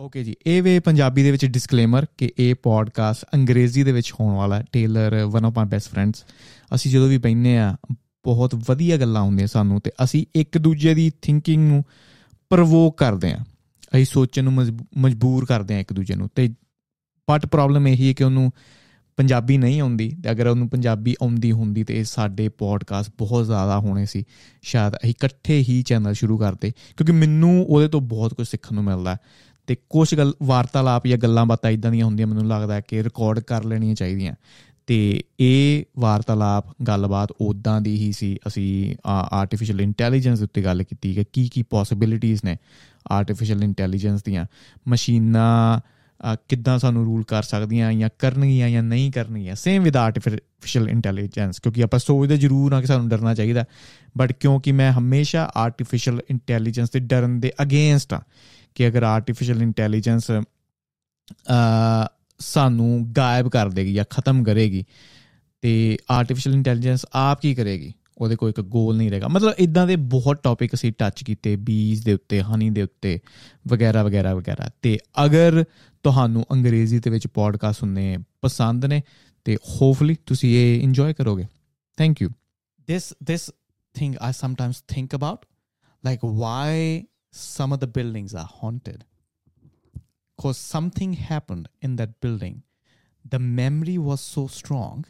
Okay ਜੀ, ਇਹ ਵੇ ਪੰਜਾਬੀ ਦੇ ਵਿੱਚ ਡਿਸਕਲੇਮਰ ਕਿ ਇਹ ਪੋਡਕਾਸਟ ਅੰਗਰੇਜ਼ੀ ਦੇ ਵਿੱਚ ਹੋਣ ਵਾਲਾ tailor one of my best friends ਅਸੀਂ ਜਦੋਂ ਵੀ ਬੈਠਨੇ ਆ ਬਹੁਤ ਵਧੀਆ ਗੱਲਾਂ ਹੁੰਦੀਆਂ ਸਾਨੂੰ ਤੇ ਅਸੀਂ ਇੱਕ ਦੂਜੇ ਦੀ ਥਿੰਕਿੰਗ ਨੂੰ ਪ੍ਰਵੋਕ ਕਰਦੇ ਆ ਅਸੀਂ ਸੋਚਣ ਨੂੰ ਮਜਬੂਰ ਕਰਦੇ ਆ ਇੱਕ ਦੂਜੇ ਨੂੰ ਤੇ ਬਟ ਪ੍ਰੋਬਲਮ ਇਹ ਹੈ ਕਿ ਉਹਨੂੰ ਪੰਜਾਬੀ ਨਹੀਂ ਆਉਂਦੀ ਤੇ ਅਗਰ ਉਹਨੂੰ ਪੰਜਾਬੀ ਆਉਂਦੀ ਹੁੰਦੀ ਤੇ ਇਹ ਸਾਡੇ ਪੋਡਕਾਸਟ ਬਹੁਤ ਜ਼ਿਆਦਾ ਹੋਣੇ ਸੀ। ਸ਼ਾਇਦ ਅਸੀਂ ਇਕੱਠੇ ਹੀ ਚੈਨਲ ਸ਼ੁਰੂ ਕਰਦੇ, ਕਿਉਂਕਿ ਮੈਨੂੰ ਉਹਦੇ ਤੋਂ ਬਹੁਤ ਕੁਝ ਸਿੱਖਣ ਨੂੰ ਮਿਲਦਾ ਤੇ ਕੁਝ ਗੱਲ, ਵਾਰਤਾਲਾਪ ਜਾਂ ਗੱਲਾਂ ਬਾਤਾਂ ਇਦਾਂ ਦੀਆਂ ਹੁੰਦੀਆਂ, ਮੈਨੂੰ ਲੱਗਦਾ ਕਿ ਰਿਕਾਰਡ ਕਰ ਲੈਣੀਆਂ ਚਾਹੀਦੀਆਂ। ਤੇ ਇਹ ਵਾਰਤਾਲਾਪ, ਗੱਲਬਾਤ ਉਦਾਂ ਦੀ ਹੀ ਸੀ, ਅਸੀਂ ਆਰਟੀਫੀਸ਼ੀਅਲ ਇੰਟੈਲੀਜੈਂਸ ਉੱਤੇ ਗੱਲ ਕੀਤੀ ਕਿ ਕੀ ਕੀ ਪੋਸਿਬਿਲਿਟੀਆਂ ਨੇ ਆਰਟੀਫੀਸ਼ੀਅਲ ਇੰਟੈਲੀਜੈਂਸ ਦੀਆਂ। ਮਸ਼ੀਨਾਂ ਕਿੱਦਾਂ ਸਾਨੂੰ ਰੂਲ ਕਰ ਸਕਦੀਆਂ ਜਾਂ ਕਰਨਗੀਆਂ ਜਾਂ ਨਹੀਂ ਕਰਨਗੀਆਂ ਸੇਮ ਵਿਦ ਆਰਟੀਫੀਸ਼ੀਅਲ ਇੰਟੈਲੀਜੈਂਸ ਕਿਉਂਕਿ ਆਪਾਂ ਸੋਚਦੇ ਜ਼ਰੂਰ ਆ ਕਿ ਸਾਨੂੰ ਡਰਨਾ ਚਾਹੀਦਾ। ਬਟ ਕਿਉਂਕਿ ਮੈਂ ਹਮੇਸ਼ਾ ਆਰਟੀਫੀਸ਼ੀਅਲ ਇੰਟੈਲੀਜੈਂਸ ਤੇ ਡਰਨ ਦੇ ਅਗੇਂਸਟ ਆ ਕਿ ਅਗਰ ਆਰਟੀਫੀਸ਼ੀਅਲ ਇੰਟੈਲੀਜੈਂਸ ਅ ਸਾਨੂੰ ਗਾਇਬ ਕਰ ਦੇਗੀ ਜਾਂ ਖਤਮ ਕਰੇਗੀ, ਤੇ ਆਰਟੀਫੀਸ਼ੀਅਲ ਇੰਟੈਲੀਜੈਂਸ ਆਪ ਕੀ ਕਰੇਗੀ? ਉਹਦੇ ਕੋਈ ਇੱਕ ਗੋਲ ਨਹੀਂ ਰਹੇਗਾ। ਮਤਲਬ ਇਦਾਂ ਦੇ ਬਹੁਤ ਟੌਪਿਕ ਅਸੀਂ ਟੱਚ ਕੀਤੇ ਬੀਜ਼ ਦੇ ਉੱਤੇ ਹਨੀ ਦੇ ਉੱਤੇ, ਵਗੈਰਾ ਵਗੈਰਾ ਵਗੈਰਾ। ਤੇ ਅਗਰ ਤੁਹਾਨੂੰ ਅੰਗਰੇਜ਼ੀ ਦੇ ਵਿੱਚ ਪੋਡਕਾਸਟ ਸੁਣਨੇ ਪਸੰਦ ਨੇ, ਤੇ ਹੋਪਫੁਲੀ ਤੁਸੀਂ ਇਹ ਇੰਜੋਏ ਕਰੋਗੇ। Thank you this this thing i sometimes think about, like why some of the buildings are haunted because something happened in that building the memory was so strong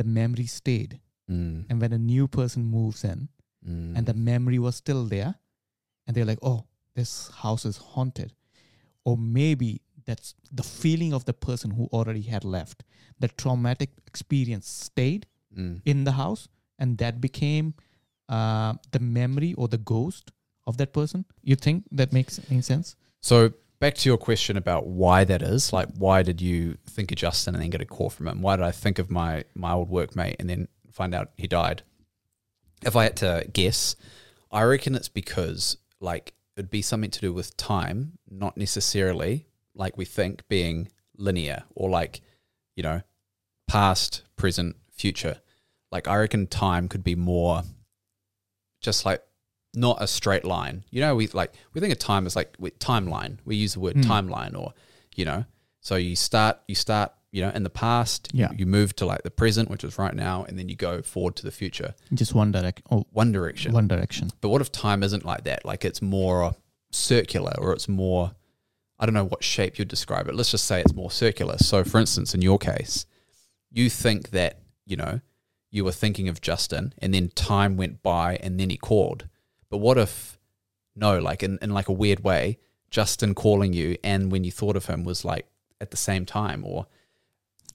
the memory stayed Mm. and when a new person moves in Mm. and the memory was still there and they're like oh this house is haunted or maybe that's the feeling of the person who already had left the traumatic experience stayed Mm. in the house and that became uh, the memory or the ghost of that person you think that makes any sense So back to your question about why that is, like why did you think of Justin and then get a call from him? Why did I think of my my old workmate and then find out he died? If I had to guess, I reckon it's because like it'd be something to do with time, not necessarily like we think being linear or like, you know, past, present, future. Like I reckon time could be more just like not a straight line. You know, we like we think of time as like timeline. We use the word Mm. timeline, or you know, so you start you start you know in the past. Yeah. You move to like the present, which is right now, and then you go forward to the future. just one direct oh One direction. one direction But what if time isn't like that? Like it's more circular, or it's more. I don't know what shape you'd describe it. Let's just say it's more circular. So, for instance, in your case, you think that you know you were thinking of Justin, and then time went by, and then he called. But what if, no, like in, in like a weird way, Justin calling you and when you thought of him was like at the same time or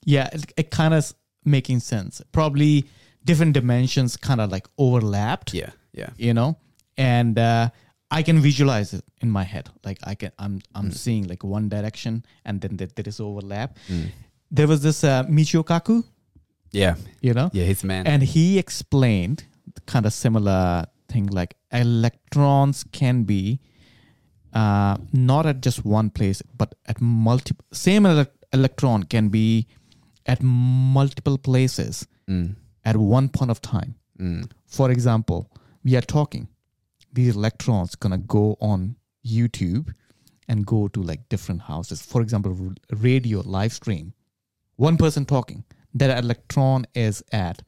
yeah it, it kind of making sense. Probably different dimensions kind of like overlapped yeah, yeah. you know? And uh, i can visualize it in my head. Like i can i'm i'm seeing like one direction and then there, there is overlap. There was this uh, michio kaku. Yeah. you know? Yeah, he's man. and he explained kind of similar thing like electrons can be uh, not at just one place but at multiple same ele- electron can be at multiple places Mm, at one point of time. Mm, for example we are talking these electrons gonna go on youtube and go to like different houses. For example radio live stream. One person talking that electron is at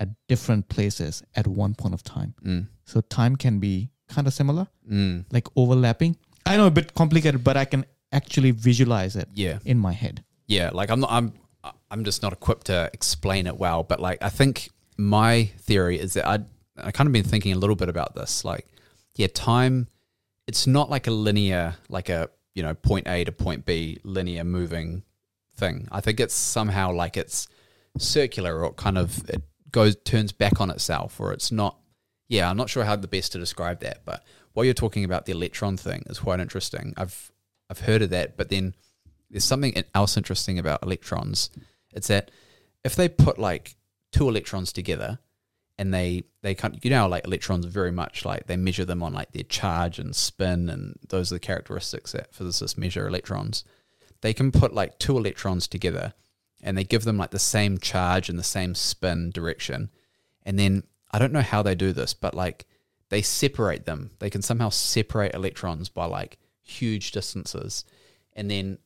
at different places at one point of time mm, so time can be kind of similar mm. like overlapping i know a bit complicated but i can actually visualize it Yeah. in my head Yeah, like I'm not I'm I'm just not equipped to explain it well, but like I think my theory is that I I kind of been thinking a little bit about this. Like, yeah, time it's not like a linear like a you know point A to point B linear moving thing. I think it's somehow like it's circular or kind of it goes turns back on itself or it's not yeah, I'm not sure how the best to describe that, but what you're talking about the electron thing is quite interesting. I've I've heard of that, but then there's something else interesting about electrons. It's that if they put like two electrons together and they they kind you know like electrons very much like they measure them on like their charge and spin and those are the characteristics that physicists measure electrons. They can put like two electrons together and they give them like the same charge and the same spin direction. And then I don't know how they do this, but like they separate them. They can somehow separate electrons by like huge distances. And then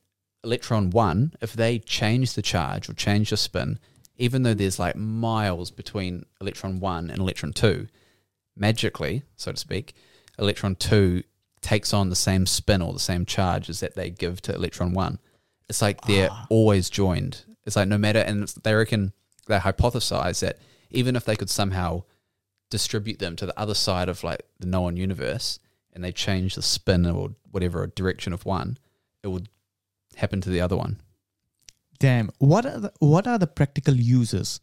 electron one, if they change the charge or change the spin, even though there's like miles between electron one and electron two, magically, so to speak, electron two takes on the same spin or the same charge as that they give to electron one. It's like they're ah. always joined. It's like no matter, and they reckon they hypothesize that even if they could somehow distribute them to the other side of like the known universe and they change the spin or whatever direction of one, it would happen to the other one. Damn. What are the, what are the practical uses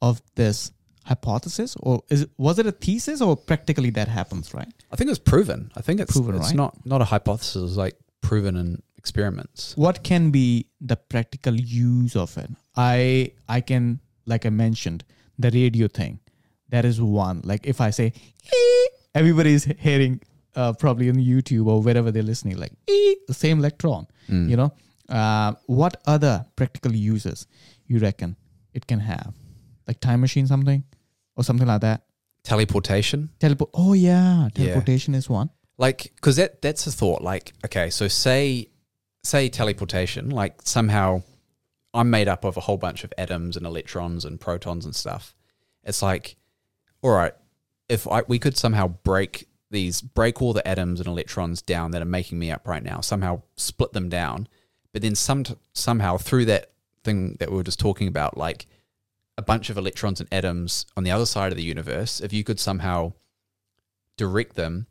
of this hypothesis, or is it, was it a thesis, or practically that happens, right? I think it's proven. I think it's Proven, it's right? not not a hypothesis. It's like proven in experiments. What can be the practical use of it? I I can like I mentioned the radio thing. That is one. Like if I say, "Ee," everybody's hearing uh, probably on YouTube or wherever they're listening, like "Ee," the same electron. Mm. You know, uh, what other practical uses you reckon it can have? Like time machine, something or something like that. Teleportation. Teleport. Oh yeah, Yeah. teleportation is one. like because that that's a thought like okay so say say teleportation like somehow i'm made up of a whole bunch of atoms and electrons and protons and stuff it's like all right if I, we could somehow break these break all the atoms and electrons down that are making me up right now somehow split them down but then some somehow through that thing that we were just talking about like a bunch of electrons and atoms on the other side of the universe if you could somehow direct them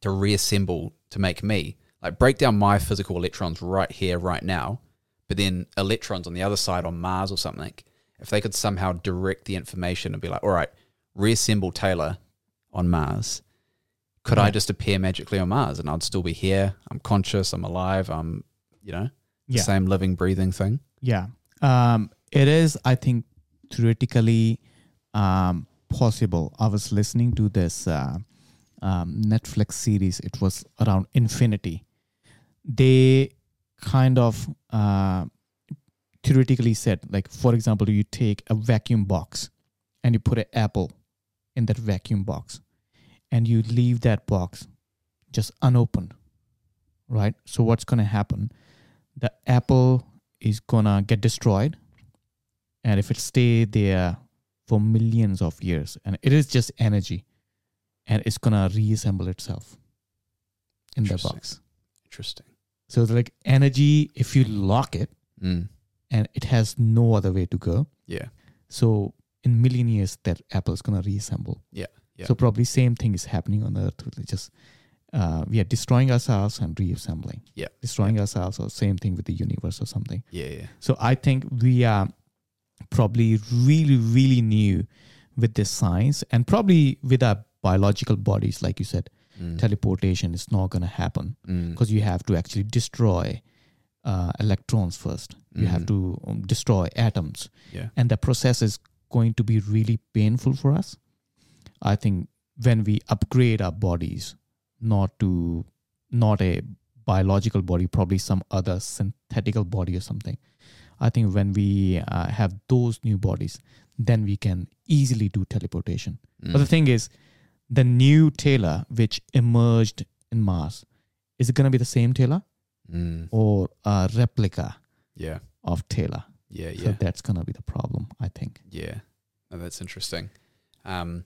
to reassemble to make me. Like break down my physical electrons right here, right now, but then electrons on the other side on Mars or something. If they could somehow direct the information and be like, all right, reassemble Taylor on Mars, could I just appear magically on Mars and I'd still be here? I'm conscious, I'm alive, I'm, you know, the Yeah. same living, breathing thing. Yeah. Um, it is, I think, theoretically um, possible. I was listening to this uh, um, Netflix series. It was around infinity. They kind of uh, theoretically said, like, for example, you take a vacuum box and you put an apple in that vacuum box and you leave that box just unopened, right? So, what's going to happen? The apple is gonna get destroyed and if it stay there for millions of years and it is just energy and it's gonna reassemble itself in the box Interesting. So it's like energy if you lock it Mm. and it has no other way to go Yeah. so in million years that apple is gonna reassemble Yeah, yeah. so probably same thing is happening on earth just uh, we are destroying ourselves and reassembling Yeah. destroying ourselves or same thing with the universe or something Yeah, yeah. So I think we are probably really, really new with this science and probably with our biological bodies, like you said, Mm. teleportation is not going to happen Mm. because you have to actually destroy uh, electrons first. You have Mhm. to um, destroy atoms. Yeah. And the process is going to be really painful for us. I think when we upgrade our bodies, not to not a biological body, probably some other synthetical body or something. I think when we uh, have those new bodies, then we can easily do teleportation. But the Mm. thing is, the new Taylor which emerged in Mars, is it going to be the same Taylor Mm. or a replica Yeah. of Taylor? Yeah, So yeah. that's going to be the problem, I think. Yeah, no, that's interesting. Um,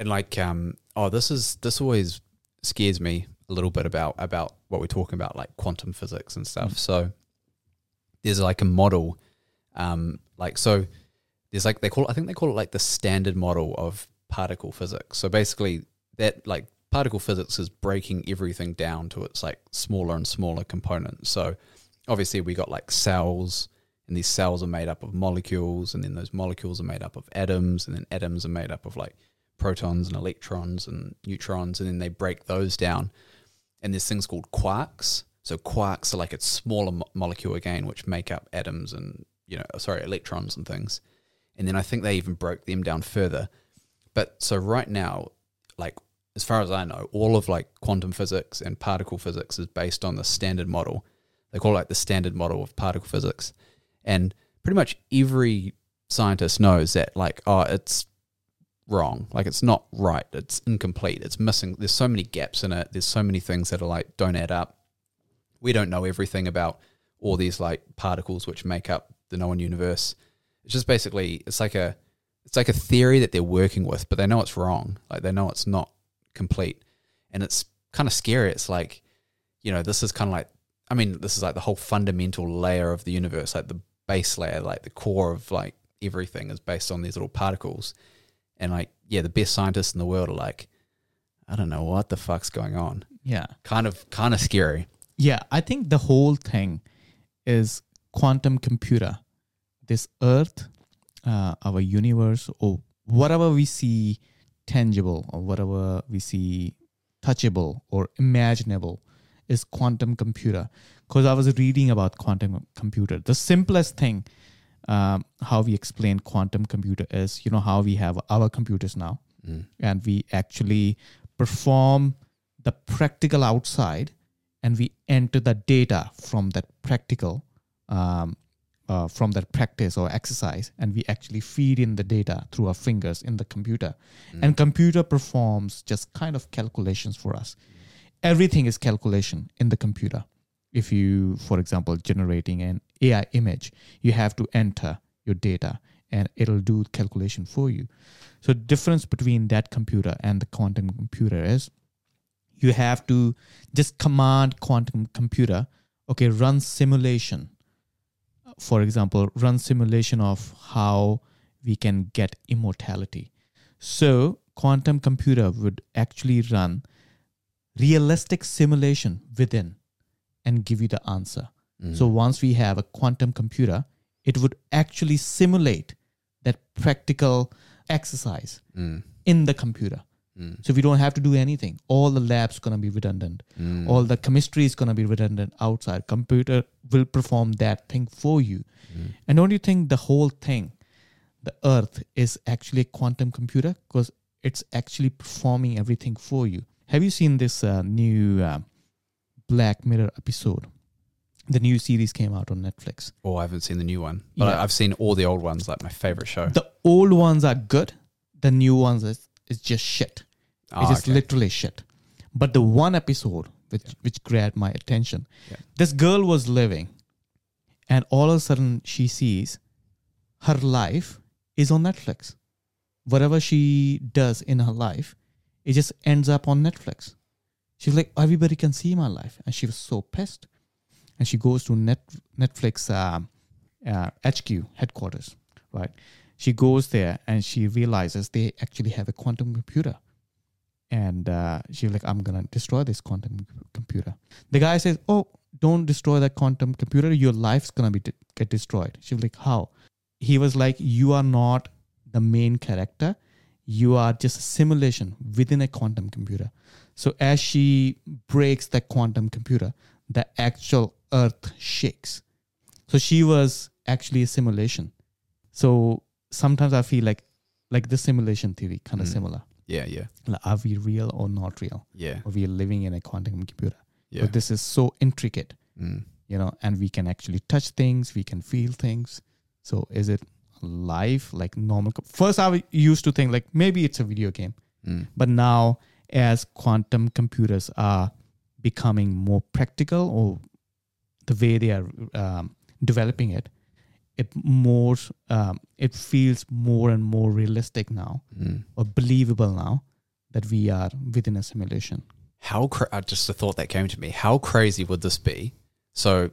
and like, um, oh, this is this always scares me a little bit about about what we're talking about, like quantum physics and stuff. Mm. So there's like a model, um, like so there's like they call it, I think they call it like the standard model of particle physics. So basically, that like particle physics is breaking everything down to its like smaller and smaller components. So obviously, we got like cells and these cells are made up of molecules and then those molecules are made up of atoms and then atoms are made up of like protons and electrons and neutrons and then they break those down and there's things called quarks so quarks are like a smaller mo- molecule again which make up atoms and you know sorry electrons and things and then i think they even broke them down further but so right now like as far as i know all of like quantum physics and particle physics is based on the standard model. They call it like the standard model of particle physics. And pretty much every scientist knows that like oh it's wrong. Like it's not right. It's incomplete. It's missing. There's so many gaps in it. There's so many things that are like don't add up. We don't know everything about all these like particles which make up the known universe. It's just basically it's like a it's like a theory that they're working with, but they know it's wrong. Like they know it's not complete, and it's kind of scary. It's like you know this is kind of like I mean this is like the whole fundamental layer of the universe, like the base layer, like the core of like everything is based on these little particles, and like yeah, the best scientists in the world are like, I don't know what the fuck's going on. Yeah. Kind of kind of scary. Yeah, I think the whole thing is quantum computer. This Earth, uh, our universe, or whatever we see tangible, or whatever we see touchable or imaginable, is quantum computer. Because I was reading about quantum computer. The simplest thing, um, how we explain quantum computer is, you know, how we have our computers now, Mm. and we actually perform the practical outside and we enter the data from that practical um, uh, from that practice or exercise and we actually feed in the data through our fingers in the computer. And computer performs just kind of calculations for us. Everything is calculation in the computer. If you for example generating an ai image you have to enter your data and it'll do calculation for you. So difference between that computer and the quantum computer is you have to just command quantum computer okay run simulation for example run simulation of how we can get immortality so quantum computer would actually run realistic simulation within and give you the answer Mm. so once we have a quantum computer it would actually simulate that practical exercise Mm. in the computer Mm. so we don't have to do anything. All the lab's gonna be redundant. Mm. All the chemistry is gonna be redundant outside. Computer will perform that thing for you. Mm. And don't you think the whole thing, the Earth, is actually a quantum computer because it's actually performing everything for you? Have you seen this uh, new uh, Black Mirror episode? The new series came out on Netflix. Oh, I haven't seen the new one, but Yeah. I've seen all the old ones. Like my favorite show. The old ones are good. The new ones is, is just shit. Oh, it is okay. literally shit. But the one episode which which grabbed my attention, Yeah. this girl was living, and all of a sudden she sees her life is on Netflix. Whatever she does in her life, it just ends up on Netflix. She's like, everybody can see my life, and she was so pissed. And she goes to Net Netflix uh, uh, HQ headquarters, right? She goes there and she realizes they actually have a quantum computer and uh, she was like, "I'm gonna destroy this quantum computer." The guy says, "Oh, don't destroy that quantum computer. Your life's gonna be de- get destroyed." she's like, "How?" He was like, "You are not the main character. You are just a simulation within a quantum computer." So as she breaks the quantum computer, the actual Earth shakes. So she was actually a simulation. So sometimes I feel like, like the simulation theory, kind of Mm. similar Yeah, yeah, like, are we real or not real yeah, or we are living in a quantum computer yeah. but this is so intricate Mm. you know and we can actually touch things we can feel things so is it life like normal first i used to think like maybe it's a video game Mm. but now as quantum computers are becoming more practical or the way they are um, developing it it more um, it feels more and more realistic now Mm. or believable now that we are within a simulation. How cra- uh, just a thought that came to me. How crazy would this be? So,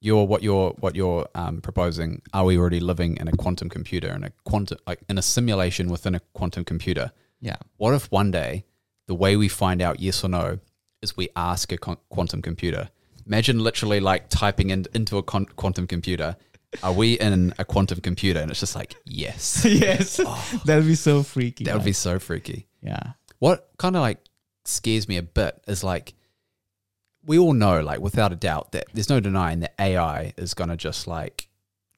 you're what you're what you're um, proposing. Are we already living in a quantum computer in a quantum like in a simulation within a quantum computer? Yeah. What if one day the way we find out yes or no is we ask a con- quantum computer? Imagine literally like typing in, into a con- quantum computer. Are we in a quantum computer? And it's just like yes. yes. Oh. that'd be so freaky. That would be so freaky. Yeah. What kind of like scares me a bit is like we all know, like without a doubt, that there's no denying that AI is going to just like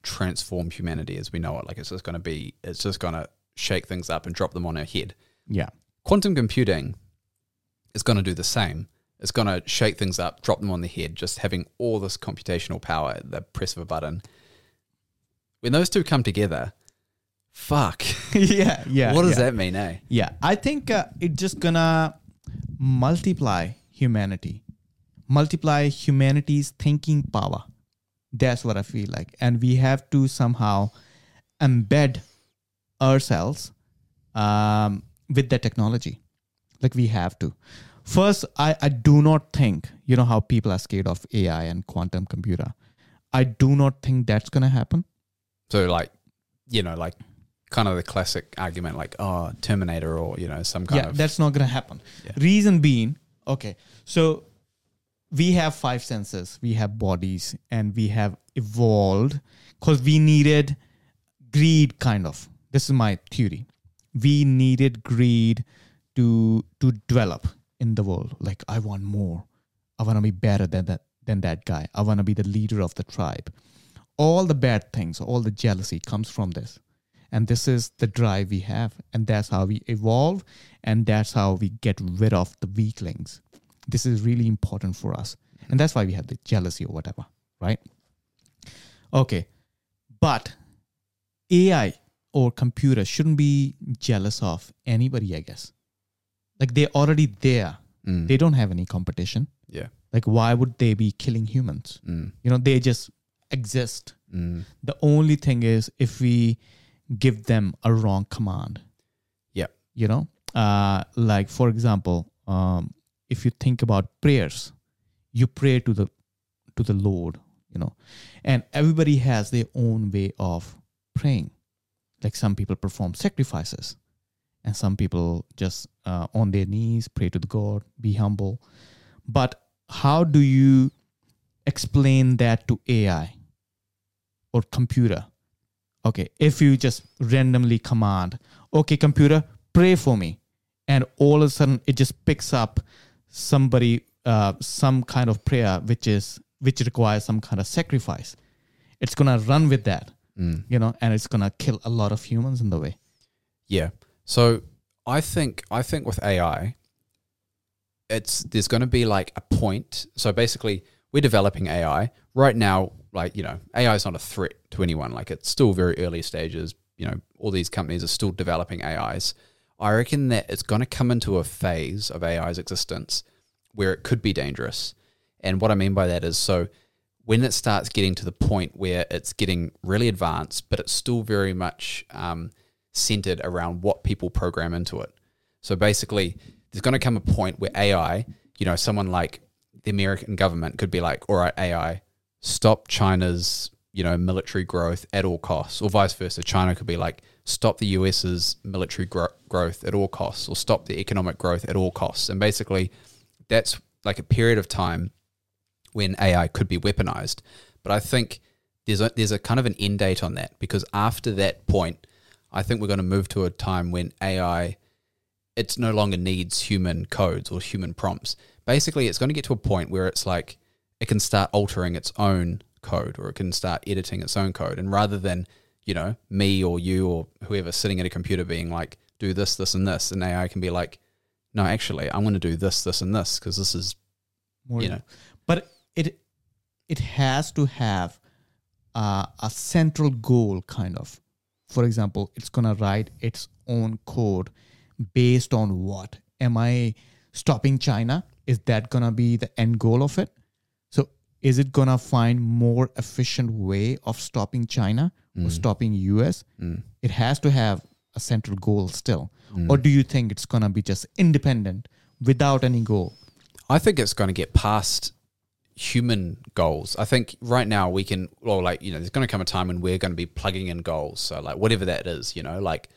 transform humanity as we know it. Like it's just going to be, it's just going to shake things up and drop them on our head. Yeah. Quantum computing is going to do the same. It's going to shake things up, drop them on the head, just having all this computational power at the press of a button. When those two come together, fuck. yeah. Yeah. what does yeah. that mean, eh? Yeah. I think uh, it's just gonna multiply humanity multiply humanity's thinking power. That's what I feel like. And we have to somehow embed ourselves um, with the technology. Like we have to. First, I, I do not think, you know, how people are scared of AI and quantum computer. I do not think that's going to happen. So like, you know, like kind of the classic argument, like oh, Terminator, or you know, some kind yeah, of that's not going to happen. Yeah. Reason being, okay, so we have five senses, we have bodies, and we have evolved because we needed greed, kind of. This is my theory. We needed greed to to develop in the world. Like I want more. I want to be better than that than that guy. I want to be the leader of the tribe. All the bad things, all the jealousy comes from this. And this is the drive we have. And that's how we evolve. And that's how we get rid of the weaklings. This is really important for us. And that's why we have the jealousy or whatever, right? Okay. But AI or computer shouldn't be jealous of anybody, I guess. Like they're already there. Mm. They don't have any competition. yeah. Like why would they be killing humans? Mm. You know, they just exist. Mm. The only thing is if we give them a wrong command. Yeah. You know, uh, like for example, um, if you think about prayers, you pray to the to the Lord. You know, and everybody has their own way of praying. Like some people perform sacrifices, and some people just uh, on their knees pray to the God, be humble. But how do you explain that to AI or computer? Okay, if you just randomly command, okay, computer, pray for me, and all of a sudden it just picks up somebody, uh, some kind of prayer which is which requires some kind of sacrifice. It's gonna run with that, Mm. you know, and it's gonna kill a lot of humans in the way. Yeah. So I think I think with AI, it's there's going to be like a point. So basically, we're developing AI right now. Like you know, AI is not a threat to anyone. Like it's still very early stages. You know, all these companies are still developing AIs. I reckon that it's going to come into a phase of AI's existence where it could be dangerous. And what I mean by that is so when it starts getting to the point where it's getting really advanced, but it's still very much um, centered around what people program into it. So basically, there's going to come a point where AI, you know, someone like the American government could be like, all right, AI, stop China's, you know, military growth at all costs, or vice versa. China could be like, stop the US's military gro- growth at all costs, or stop the economic growth at all costs. And basically, that's like a period of time when AI could be weaponized. But I think there's a, there's a kind of an end date on that because after that point, I think we're going to move to a time when AI it's no longer needs human codes or human prompts. Basically, it's going to get to a point where it's like it can start altering its own code or it can start editing its own code. And rather than, you know, me or you or whoever sitting at a computer being like, do this, this, and this, and AI can be like, no, actually, I'm going to do this, this, and this because this is, More you know, but it it has to have uh, a central goal kind of. For example it's going to write its own code based on what? Am i stopping china is that going to be the end goal of it so is it going to find more efficient way of stopping china or stopping us Mm. it has to have a central goal still Mm. or do you think it's going to be just independent without any goal I think it's going to get past human goals. I think right now we can, well, like, you know, there's going to come a time when we're going to be plugging in goals. So, like, whatever that is, you know, like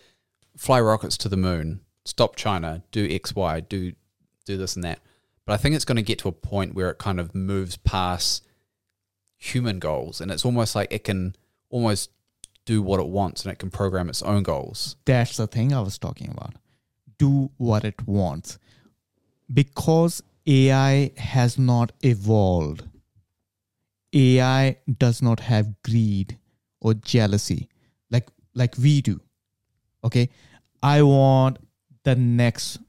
fly rockets to the moon, stop China, do X, Y, do, do this and that. But I think it's going to get to a point where it kind of moves past human goals and it's almost like it can almost do what it wants and it can program its own goals. That's the thing I was talking about. Do what it wants. Because AI has not evolved, AI does not have greed or jealousy like like we do. Okay? I want the next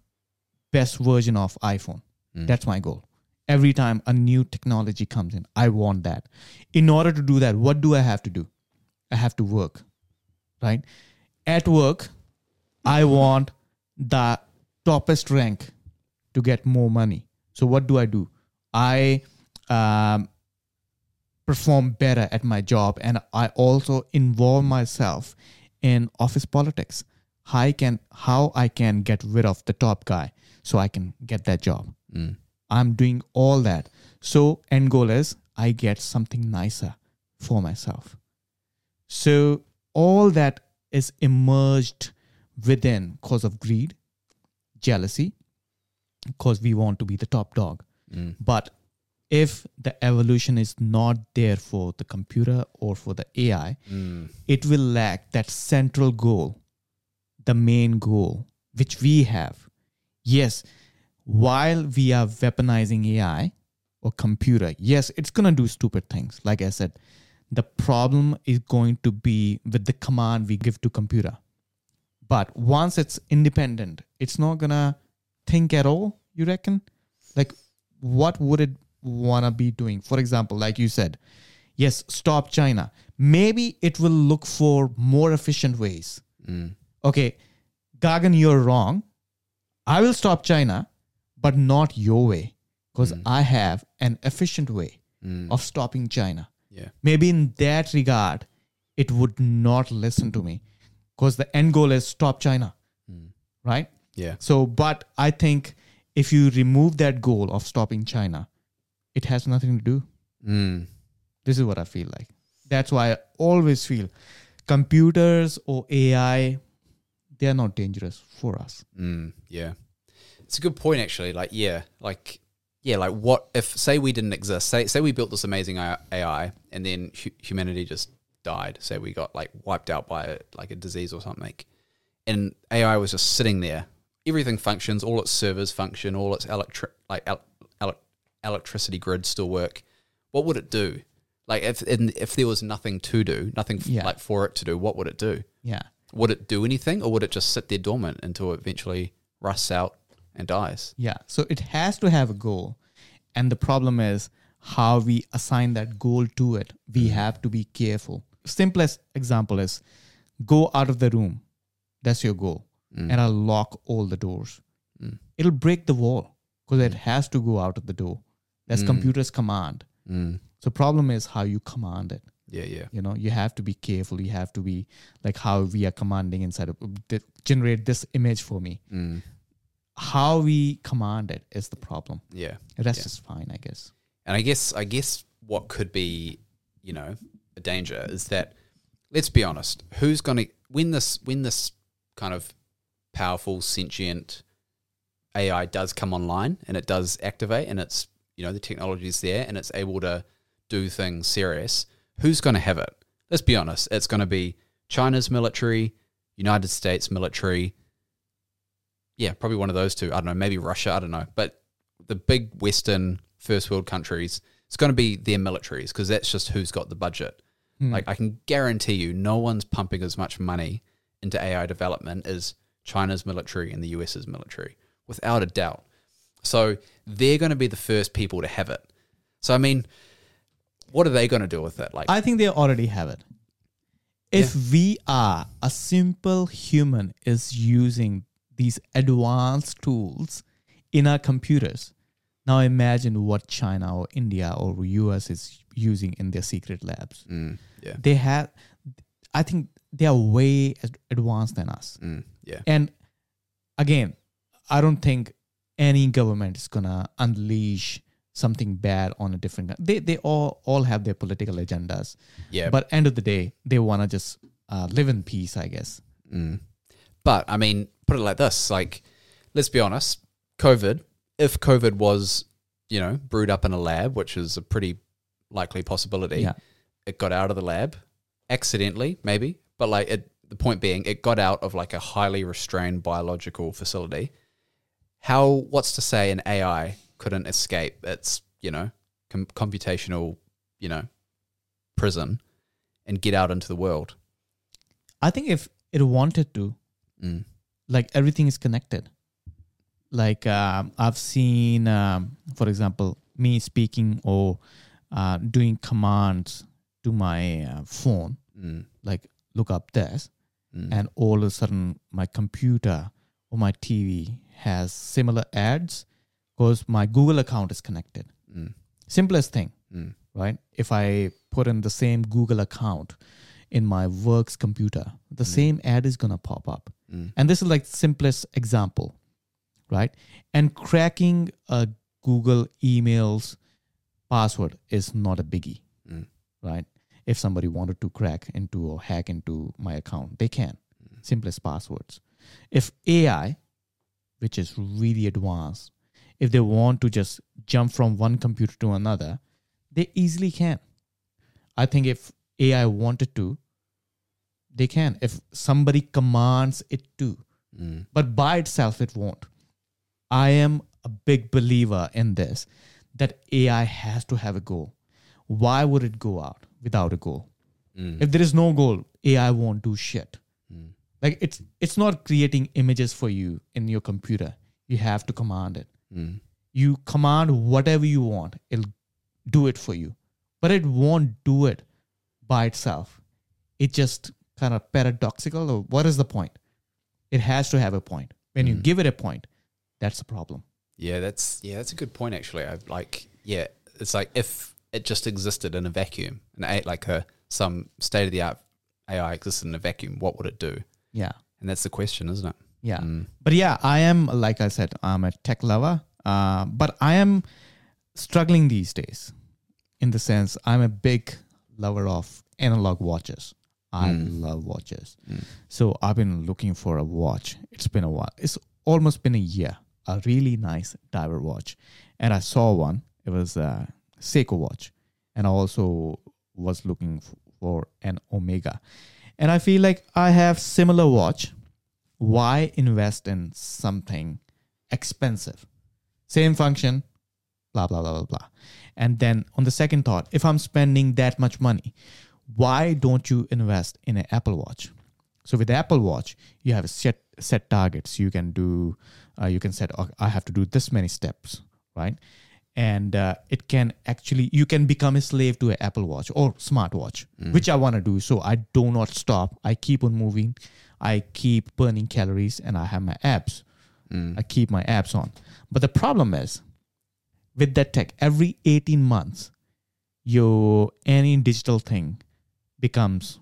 best version of iPhone. Mm. That's my goal. Every time a new technology comes in, I want that. In order to do that, what do I have to do? I have to work, right? At work, I want the toppest rank to get more money. So what do I do? I um, perform better at my job and I also involve myself in office politics. How I can how I can get rid of the top guy so I can get that job. Mm. I'm doing all that. So end goal is I get something nicer for myself. So all that is emerged within cause of greed, jealousy, because we want to be the top dog. Mm. But if the evolution is not there for the computer or for the AI, Mm. it will lack that central goal, the main goal, which we have. Yes, while we are weaponizing AI or computer, yes, it's going to do stupid things. Like I said, the problem is going to be with the command we give to computer. But once it's independent, it's not going to think at all, you reckon? Like, what would it want to be doing? For example, like you said, yes, stop China. Maybe it will look for more efficient ways. Mm. Okay, Gagan, you're wrong. I will stop China, but not your way because I have an efficient way Mm. of stopping China. Yeah. Maybe in that regard, it would not listen to me because the end goal is stop China, Mm. right? Yeah. So, but I think if you remove that goal of stopping China, it has nothing to do. Mm. This is what I feel like. That's why I always feel computers or AI, they are not dangerous for us. Mm, yeah, it's a good point actually. Like, yeah, like, yeah, like what if say we didn't exist? Say, say we built this amazing AI and then hu- humanity just died. Say we got like wiped out by like a disease or something, and AI was just sitting there. Everything functions, all its servers function, all its electric like el- el- electricity grids still work. What would it do? Like if if there was nothing to do, nothing Yeah. like for it to do, what would it do? Yeah. would it do anything or would it just sit there dormant until it eventually rusts out and dies? Yeah. So it has to have a goal. And the problem is how we assign that goal to it. We have to be careful. Simplest example is go out of the room. That's your goal. Mm. And I'll lock all the doors. Mm. It'll break the wall because it has to go out of the door. That's Mm. computer's command. Mm. So problem is how you command it. Yeah, yeah. you know you have to be careful you have to be like how we are commanding inside of generate this image for me Mm. How we command it is the problem Yeah. the rest Yeah. is fine i guess And I guess I guess what could be, you know, a danger is that let's be honest, who's gonna when this when this kind of powerful sentient AI does come online and it does activate and it's you know, the technology is there and it's able to do things serious, who's gonna have it? Let's be honest, it's gonna be China's military, United States military, yeah, probably one of those two. I don't know, maybe Russia, I don't know. But the big Western first world countries, it's going to be their militaries because that's just who's got the budget. Hmm. Like I can guarantee you, no one's pumping as much money into AI development as China's military and the US's military, without a doubt. So they're going to be the first people to have it. So I mean, what are they going to do with it? Like, i think they already have it if we are a simple human is using these advanced tools in our computers. Now imagine what china or india or us is using in their secret labs. Mm, yeah, they have i think they are way ad- advanced than us. Mm, yeah, and again i don't think any government is gonna unleash something bad on a different they they all all have their political agendas. Yeah. but end of the day they want to just uh, live in peace i guess. Mm. But I mean, put it like this: like, let's be honest, COVID. If COVID was, you know, brewed up in a lab, which is a pretty likely possibility, yeah it got out of the lab accidentally, maybe. But like, it, the point being, it got out of like a highly restrained biological facility. How? What's to say an AI couldn't escape its, you know, com- computational, you know, prison and get out into the world? i think if it wanted to Mm. Like everything is connected like um, i've seen um, for example me speaking or uh, doing commands to my uh, phone Mm. like look up this Mm. and all of a sudden my computer or my tv has similar ads because my google account is connected Mm. Simplest thing, Mm. right? If I put in the same Google account in my work's computer, the same ad is gonna pop up. Mm. And this is like simplest example, right? And cracking a Google emails password is not a biggie, Mm. right? If somebody wanted to crack into or hack into my account, they can. Simplest passwords. If AI, which is really advanced, if they want to just jump from one computer to another, they easily can. I think if AI wanted to, they can. If somebody commands it to, Mm. but by itself it won't. I am a big believer in this that AI has to have a goal. Why would it go out without a goal? Mm. If there is no goal, AI won't do shit. Mm. Like it's it's not creating images for you in your computer. You have to command it. Mm. You command whatever you want, it'll do it for you. But it won't do it by itself. It just kind of paradoxical or what is the point? It has to have a point. When you Mm. give it a point, that's the problem. Yeah, that's yeah, that's a good point actually. I like yeah, it's like if it just existed in a vacuum and like a some state of the art AI existed in a vacuum, what would it do? Yeah. And that's the question, isn't it? Yeah. Mm. But yeah, I am like I said, I'm a tech lover. Uh, but I am struggling these days in the sense I'm a big lover of analog watches. I Mm. love watches. Mm. So I've been looking for a watch. It's been a while. It's almost been a year. A really nice diver watch. And I saw one. It was a Seiko watch. And I also was looking for an Omega. And I feel like I have similar watch. Why invest in something expensive? Same function, blah blah blah blah blah. And then on the second thought, if I'm spending that much money, why don't you invest in an Apple Watch? So with the Apple Watch, you have set set targets. You can do, uh, you can set. "Oh, I have to do this many steps, right? And uh, it can actually, you can become a slave to an Apple Watch or smartwatch, which I want to do. So I do not stop. I keep on moving. I keep burning calories, and I have my apps. Mm. I keep my apps on. But the problem is with that tech, every 18 months, your any digital thing becomes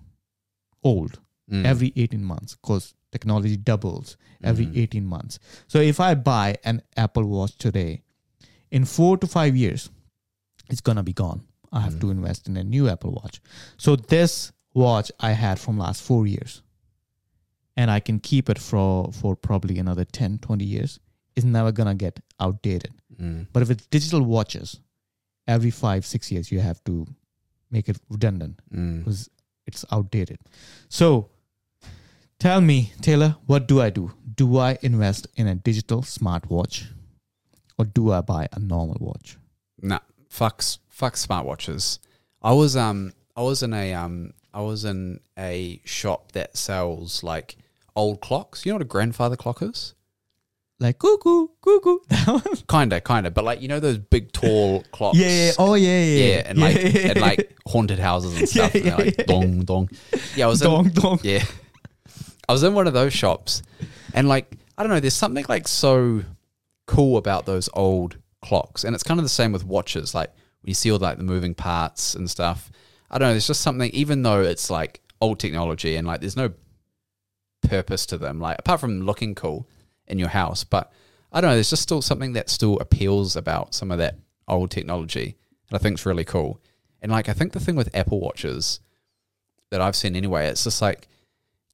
old Mm. every 18 months because technology doubles every Mhm. 18 months. So if I buy an Apple Watch today, in four to five years, it's gonna be gone. I have to invest in a new Apple Watch. So this watch I had from last four years, and I can keep it for for probably another 10, 20 years. Is never gonna get outdated. Mm. But if it's digital watches, every five, six years you have to make it redundant Mm. because it's outdated. So tell me, Taylor, what do I do? Do I invest in a digital smartwatch or do I buy a normal watch? Nah, fuck, fuck smartwatches. I was um, I was in a um, I was in a shop that sells like old clocks. You know what a grandfather clock is? Like cuckoo, cuckoo. That one? Kinda, kinda, but like you know those big tall clocks. yeah, yeah. Oh, yeah, yeah. yeah, and like yeah, yeah, and like haunted houses and stuff. Yeah, and like dong dong. Yeah, I was in, Dong, dong. yeah, I was in one of those shops, and like I don't know, there's something like so cool about those old clocks, and it's kind of the same with watches. Like when you see all like the moving parts and stuff. I don't know. There's just something, even though it's like old technology and like there's no purpose to them, like apart from looking cool in your house. But I don't know. There's just still something that still appeals about some of that old technology that I think is really cool. And like I think the thing with Apple watches that I've seen anyway, it's just like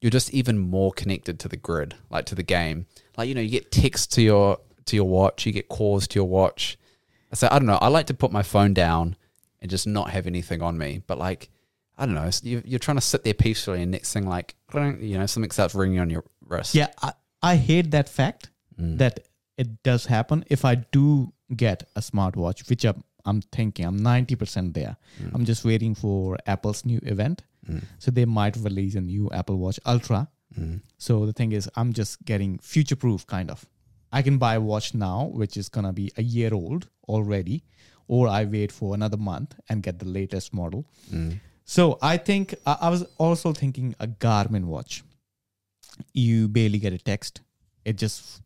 you're just even more connected to the grid, like to the game. Like you know, you get text to your to your watch, you get calls to your watch. So I don't know. I like to put my phone down and just not have anything on me. But like I don't know, you're trying to sit there peacefully, and next thing like you know something starts ringing on your wrist. Yeah, I hate that fact Mm. that it does happen. If I do get a smartwatch, which I'm, I'm thinking I'm 90% there, I'm just waiting for Apple's new event. Mm. So they might release a new Apple Watch Ultra. Mm. So the thing is, I'm just getting future proof kind of. I can buy a watch now, which is gonna be a year old already, or I wait for another month and get the latest model. Mm. So I think I, I was also thinking a Garmin watch. You barely get a text. It just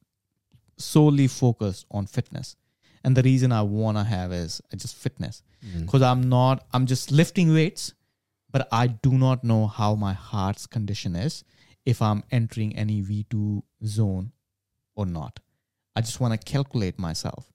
solely focused on fitness. and the reason I want to have is uh, just fitness Mm. because I'm not I'm just lifting weights, but I do not know how my heart's condition is if I'm entering any V2 zone or not. I just want to calculate myself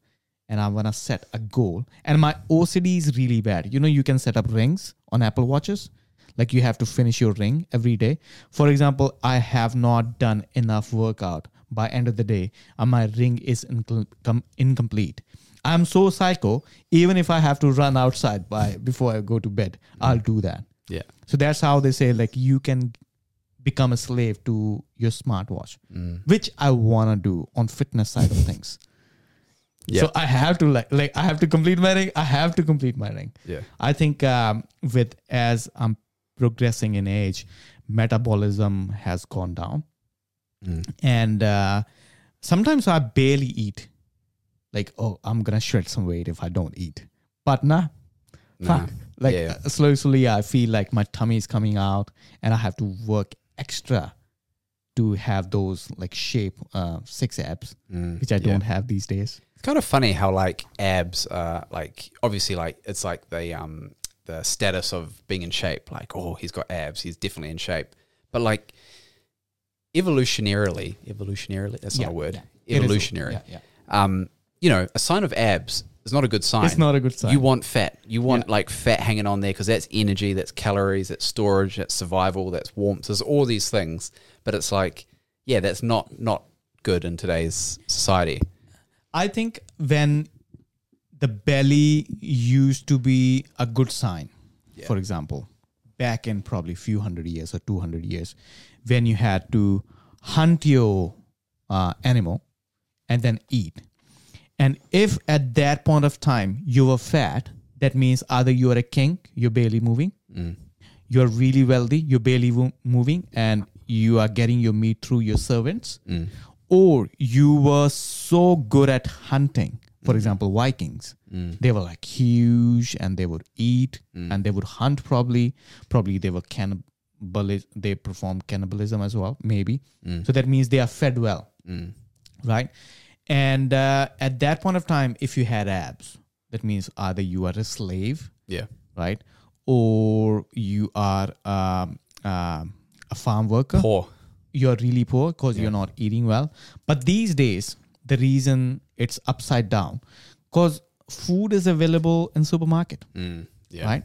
and I want to set a goal. And my OCD is really bad. You know, you can set up rings on Apple Watches. Like you have to finish your ring every day. For example, I have not done enough workout by end of the day and my ring is incom- com- incomplete. I'm so psycho. Even if I have to run outside by before I go to bed, I'll do that. Yeah. So that's how they say like you can become a slave to your smartwatch, Mm. which I wanna do on fitness side of things. Yeah. So I have to like like I have to complete my ring. I have to complete my ring. Yeah. I think um, with as I'm progressing in age, metabolism has gone down, Mm. and uh, sometimes I barely eat. Like oh, I'm gonna shred some weight if I don't eat. But nah, Nah. fuck. Like Yeah. uh, slowly, slowly, I feel like my tummy is coming out, and I have to work extra to have those like shape uh, six abs, Mm. which I Yeah. don't have these days. It's kind of funny how like abs are like obviously like it's like the um the status of being in shape. Like oh he's got abs, he's definitely in shape. But like evolutionarily, evolutionarily that's Yeah, not a word. yeah. Is a- Evolutionary. yeah. Um, you know, a sign of abs is not a good sign. It's not a good sign. You want fat. You want like fat hanging on there because that's energy, that's calories, that's storage, that's survival, that's warmth. There's all these things, but it's like, yeah, that's not not good in today's society. I think when the belly used to be a good sign, Yeah. for example, back in probably few hundred years or 200 years, when you had to hunt your uh, animal and then eat. And if at that point of time you were fat, that means either you are a king, you're barely moving, Mm. you're really wealthy, you're barely moving, and you are getting your meat through your servants, Mm. or you were so good at hunting. For example, Vikings, Mm. they were like huge and they would eat Mm. and they would hunt probably. Probably they were cannibal, they performed cannibalism as well, maybe. Mm. So that means they are fed well, Mm. right? And uh, at that point of time, if you had abs, that means either you are a slave Yeah. right? Or you are um, um, a farm worker. Poor. You're really poor because you're not eating well. But these days, the reason it's upside down, because food is available in supermarket, Mm. Yeah. right?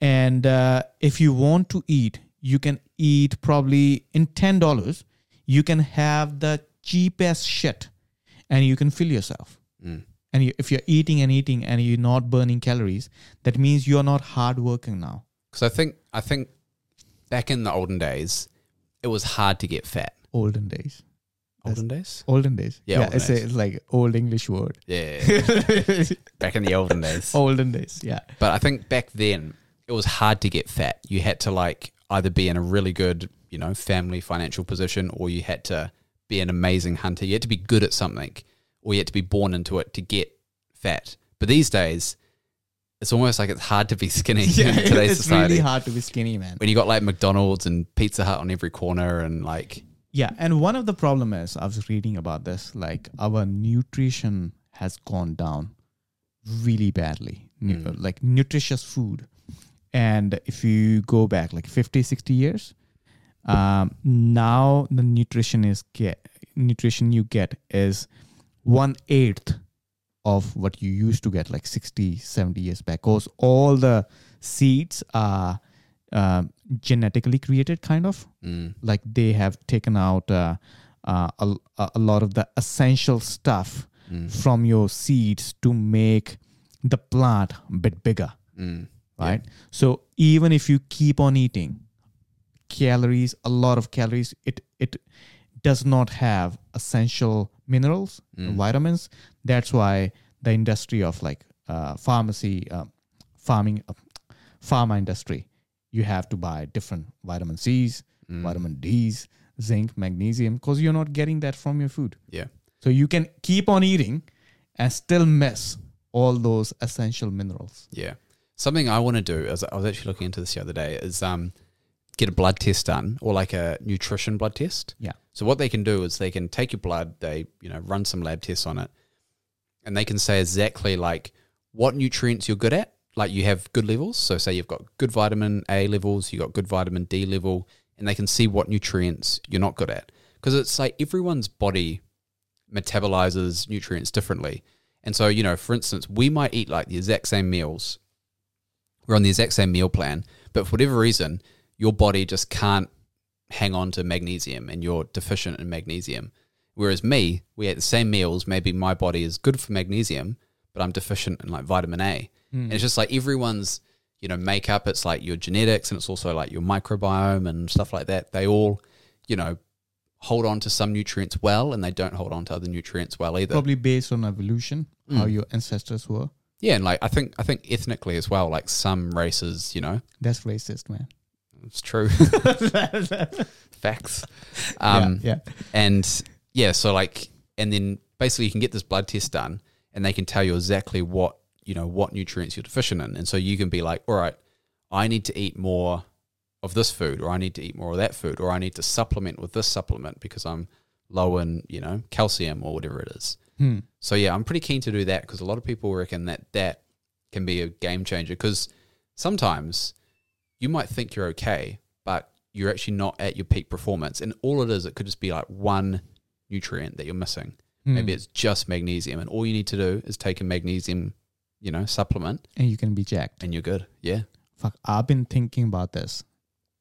And uh, if you want to eat, you can eat probably in ten dollars. You can have the cheapest shit, and you can fill yourself Mm. and you, if you're eating and eating and you're not burning calories, that means you're not hard working now. Because I think I think back in the olden days, it was hard to get fat. Olden days. Olden days. Olden days. Yeah, olden it's, a, it's like old English word. Yeah. back in the olden days. olden days. Yeah. But I think back then it was hard to get fat. You had to like either be in a really good, you know, family financial position or you had to be an amazing hunter. You had to be good at something or you had to be born into it to get fat. But these days, it's almost like it's hard to be skinny in today's it's society. It's really hard to be skinny, man. When you got like McDonald's and Pizza Hut on every corner and like Yeah, and one of the problem is I was reading about this. Like our nutrition has gone down really badly. Mm. Like nutritious food, and if you go back like 50, 60 years, um, now the nutrition is get nutrition you get is one eighth of what you used to get like 60 70 years back because all the seeds are um, genetically created kind of. Mm, like they have taken out uh, uh, a, a lot of the essential stuff mm, from your seeds to make the plant a bit bigger mm, right? So even if you keep on eating calories a lot of calories it it does not have essential minerals Mm. vitamins. That's why the industry of like uh, pharmacy uh, farming uh, pharma industry you have to buy different vitamin c's mm, vitamin d's zinc magnesium because you're not getting that from your food yeah. so you can keep on eating and still miss all those essential minerals Yeah. Something I want to do is I was actually looking into this the other day is um get a blood test done or like a nutrition blood test. Yeah. So what they can do is they can take your blood, they you know run some lab tests on it, and they can say exactly like what nutrients you're good at. Like you have good levels. So say you've got good vitamin A levels, you've got good vitamin D level, and they can see what nutrients you're not good at. Because it's like everyone's body metabolizes nutrients differently. And so, you know, for instance, we might eat like the exact same meals. We're on the exact same meal plan, but for whatever reason, your body just can't hang on to magnesium and you're deficient in magnesium. Whereas me, we ate the same meals, maybe my body is good for magnesium, but I'm deficient in like vitamin A. And it's just like everyone's, you know, makeup, it's like your genetics and it's also like your microbiome and stuff like that. They all, you know, hold on to some nutrients well and they don't hold on to other nutrients well either. Probably based on evolution, how Mm. your ancestors were. Yeah, and like I think I think ethnically as well, like some races, you know, That's racist, man. it's true. Facts. Um yeah, and yeah, so like and then basically you can get this blood test done and they can tell you exactly what, you know, what nutrients you're deficient in. And so you can be like, all right, I need to eat more of this food or I need to eat more of that food or I need to supplement with this supplement because I'm low in, you know, calcium or whatever it is. Hmm. So yeah, I'm pretty keen to do that because a lot of people reckon that that can be a game changer because sometimes you might think you're okay, but you're actually not at your peak performance. And all it is, it could just be like one nutrient that you're missing. Maybe Hmm. it's just magnesium, and all you need to do is take a magnesium, you know, supplement, and you can be jacked. and you're good. Yeah. Fuck, I've been thinking about this.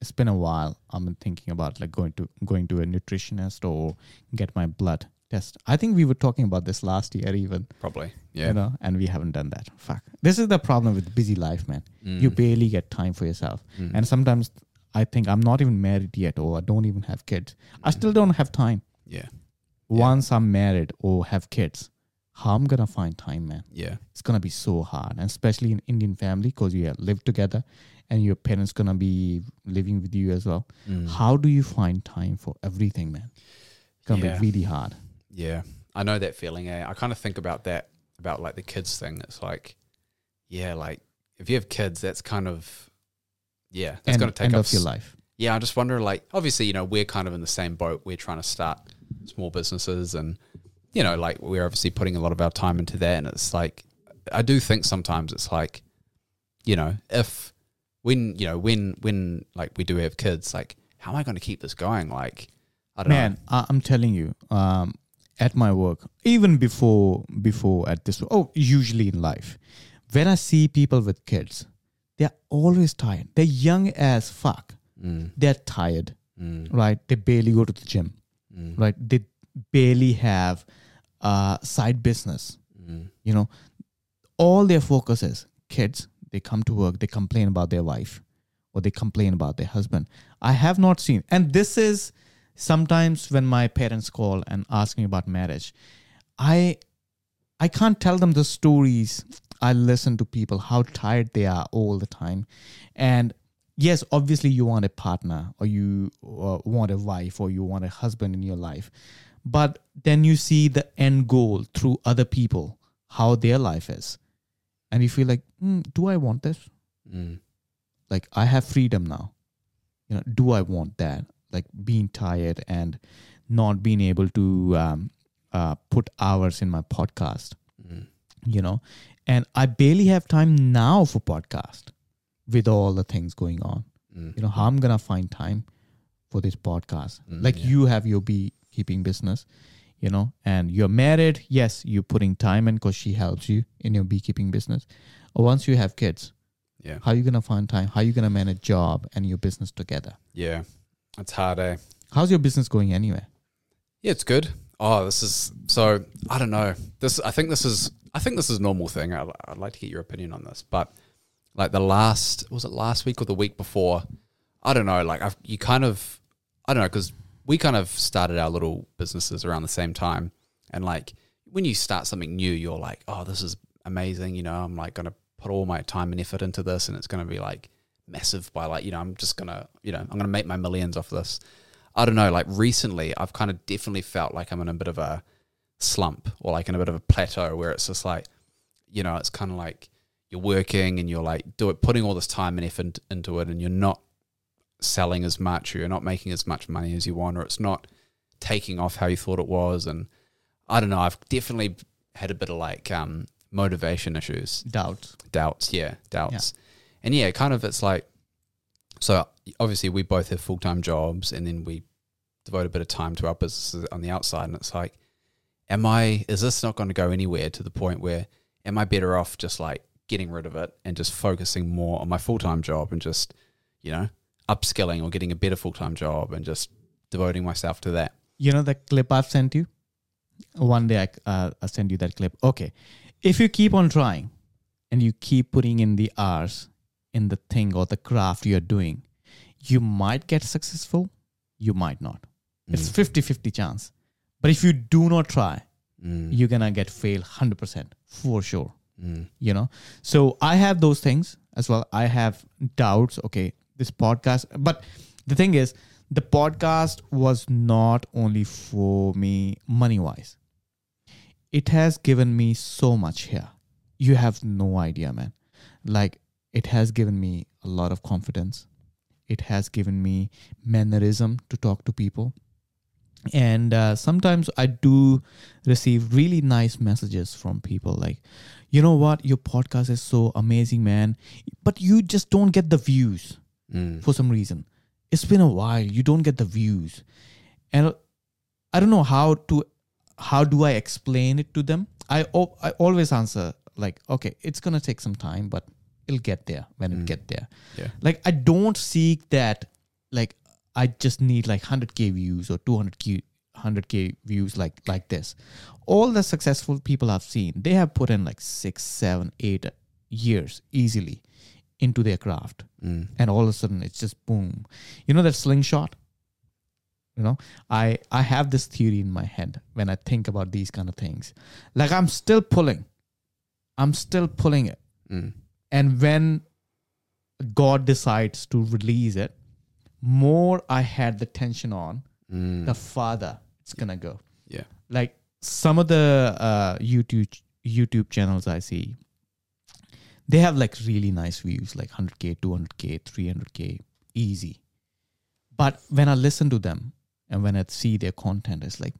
It's been a while. I've been thinking about like going to going to a nutritionist or get my blood test. I think we were talking about this last year even. Probably. Yeah. You know, and we haven't done that. Fuck. This is the problem with busy life, man. Mm. You barely get time for yourself. Mm. And sometimes I think I'm not even married yet or I don't even have kids. I still don't have time. yeah. Yeah. Once I'm married or have kids, how I'm gonna find time, man? Yeah. It's gonna be so hard, and especially in Indian family because you live together, and your parents gonna be living with you as well. Mm. How do you find time for everything, man? It's gonna Yeah. be really hard. Yeah, I know that feeling. Eh? I kind of think about that about like the kids thing. It's like, yeah, like if you have kids, that's kind of yeah, that's to take end up. of your life. Yeah, I just wonder. Like, obviously, you know, we're kind of in the same boat. We're trying to start small businesses, and you know, like we're obviously putting a lot of our time into that. And it's like, I do think sometimes it's like, you know, if when you know when when like we do have kids, like, how am I going to keep this going? Like, I don't Man, know. I, I'm telling you, um, at my work, even before before at this, oh, usually in life, when I see people with kids, they're always tired. They're young as fuck. Mm, They're tired, mm, right? They barely go to the gym, mm, right? They barely have uh, side business. mm, You know, all their focus is kids. They come to work, they complain about their wife, or they complain about their husband. I have not seen, and this is sometimes when my parents call and ask me about marriage, I I can't tell them the stories. I listen to people how tired they are all the time, and yes, obviously you want a partner or you uh, want a wife or you want a husband in your life, but then you see the end goal through other people how their life is, and you feel like, mm, do I want this? mm. like i have freedom now you know do i want that like being tired and not being able to um, uh, put hours in my podcast Mm. you know and i barely have time now for podcast with all the things going on Mm. you know how i'm gonna find time for this podcast Mm, like yeah. you have your beekeeping business you know and you're married yes you're putting time in because she helps you in your beekeeping business or once you have kids Yeah. how are you gonna find time how are you gonna manage job and your business together Yeah. It's hard, eh? how's your business going anyway Yeah, it's good. Oh, this is so. I don't know. This. I think this is. I think this is a normal thing. I, I'd like to get your opinion on this, but like the last was it last week or the week before? I don't know. Like I've you kind of. I don't know because we kind of started our little businesses around the same time, and like when you start something new, you're like, oh, this is amazing. You know, I'm like gonna put all my time and effort into this, and it's gonna be like massive by like you know I'm just gonna you know I'm gonna make my millions off this. I don't know, like recently I've kind of definitely felt like I'm in a bit of a slump or like in a bit of a plateau where it's just like, you know, it's kind of like you're working and you're like do it, putting all this time and effort into it and you're not selling as much or you're not making as much money as you want or it's not taking off how you thought it was. And I don't know, I've definitely had a bit of like um, motivation issues, Doubts. doubts, yeah, doubts, and yeah, kind of it's like so. Obviously, we both have full time jobs, and then we devote a bit of time to our businesses on the outside, and it's like, am I? Is this not going to go anywhere to the point where am I better off just like getting rid of it and just focusing more on my full time job and just you know upskilling or getting a better full time job and just devoting myself to that. You know the clip I've sent you? One day I, uh, I'll send you that clip. Okay. If you keep on trying and you keep putting in the hours in the thing or the craft you're doing, you might get successful, you might not. It's 50 50 chance. But if you do not try, Mm. you're gonna get fail 100% for sure. Mm. you know so i have those things as well i have doubts okay this podcast. But the thing is the podcast was not only for me money wise it has given me so much here. You have no idea man. Like it has given me a lot of confidence. It has given me mannerism to talk to people. And uh, sometimes i do receive really nice messages from people like you know what? Your podcast is so amazing man. But you just don't get the views Mm. for some reason. It's been a while. You don't get the views. And i don't know how to how do i explain it to them? I i always answer like okay it's to take some time but it'll get there when it get there. Yeah. like i don't seek that like i just need like 100k views or 200k 100k views like like this. All the successful people i've seen they have put in like six seven eight years easily into their craft Mm. and all of a sudden it's just boom you know that slingshot you know i i have this theory in my head when i think about these kind of things like i'm still pulling i'm still pulling it Mm. and when god decides to release it more i had the tension on Mm. the farther it's gonna go Yeah. like some of the uh, youtube youtube channels i see they have like really nice views like 100k 200k 300k easy but when i listen to them and when i see their content it's like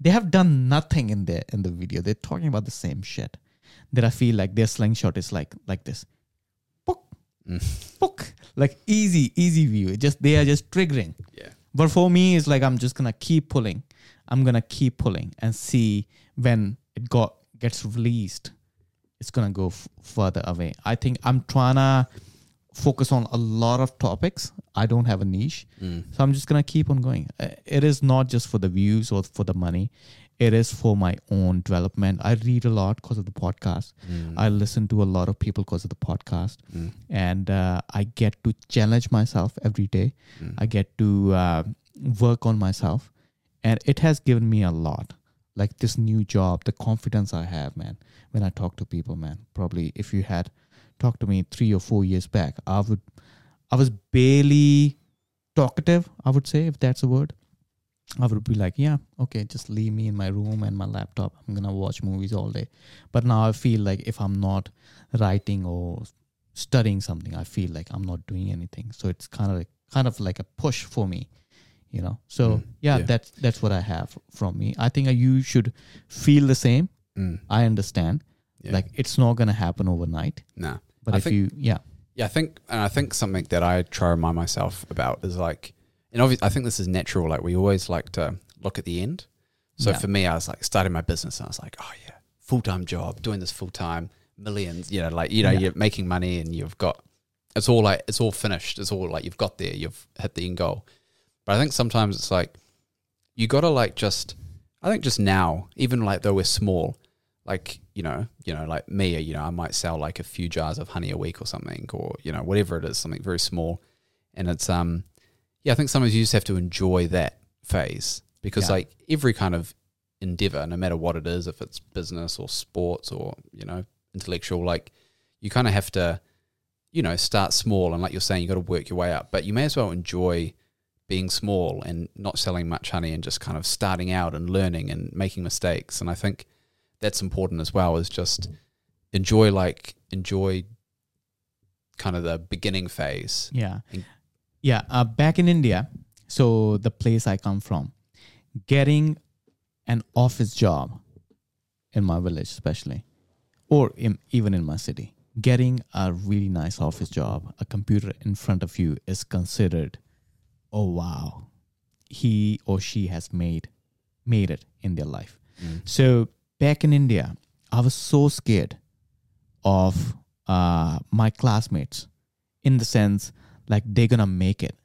they have done nothing in their in the video they're talking about the same shit that i feel like their slingshot is like like this Pook, Mm. pook. like easy easy view it just they are just triggering Yeah. but for me, it's like I'm just gonna keep pulling. I'm gonna keep pulling and see when it got gets released. It's gonna go f- further away. I think I'm trying to focus on a lot of topics. I don't have a niche, Mm. so I'm just gonna keep on going. Uh, It is not just for the views or for the money. It is for my own development. I read a lot because of the podcast. Mm. I listen to a lot of people because of the podcast, Mm. and uh, I get to challenge myself every day. Mm. I get to uh, work on myself, and it has given me a lot. Like this new job, the confidence I have, man. When I talk to people, man. Probably if you had talked to me three or four years back, I would, I was barely talkative. I would say, if that's a word. I would be like, yeah, okay, just leave me in my room and my laptop. I'm gonna watch movies all day. But now I feel like if I'm not writing or studying something, I feel like I'm not doing anything. So it's kind of like kind of like a push for me, you know. So Mm, yeah, yeah. that's that's what I have from me. I think you should feel the same. Mm. I understand. Yeah. Like it's not gonna happen overnight. Nah. But I if think- you, yeah, Yeah, I think, and I think something that I try to remind myself about is like, and obviously, I think this is natural. Like, we always like to look at the end. So Yeah. for me, I was like starting my business, and I was like, oh yeah, full time job, doing this full time, millions. You know, like you know, you're making money, and you've got it's all like it's all finished. It's all like you've got there, you've hit the end goal. But I think sometimes it's like you got to like just. I think just now, even like though we're small, like you know, you know, like me, you know, I might sell like a few jars of honey a week or something, or you know, whatever it is, something very small, and it's um, yeah, I think sometimes you just have to enjoy that phase because Yeah. like every kind of endeavor, no matter what it is, if it's business or sports or you know, intellectual, like you kind of have to, you know, start small and like you're saying, you got to work your way up, but you may as well enjoy being small and not selling much honey and just kind of starting out and learning and making mistakes. And I think that's important as well is just enjoy like enjoy kind of the beginning phase. yeah, And- yeah. Uh, back in India, so the place I come from, getting an office job in my village, especially, or in, even in my city, getting a really nice office job, a computer in front of you is considered, oh wow, he or she has made made it in their life. So back in India, I was so scared of uh, my classmates in the sense like they're gonna make it,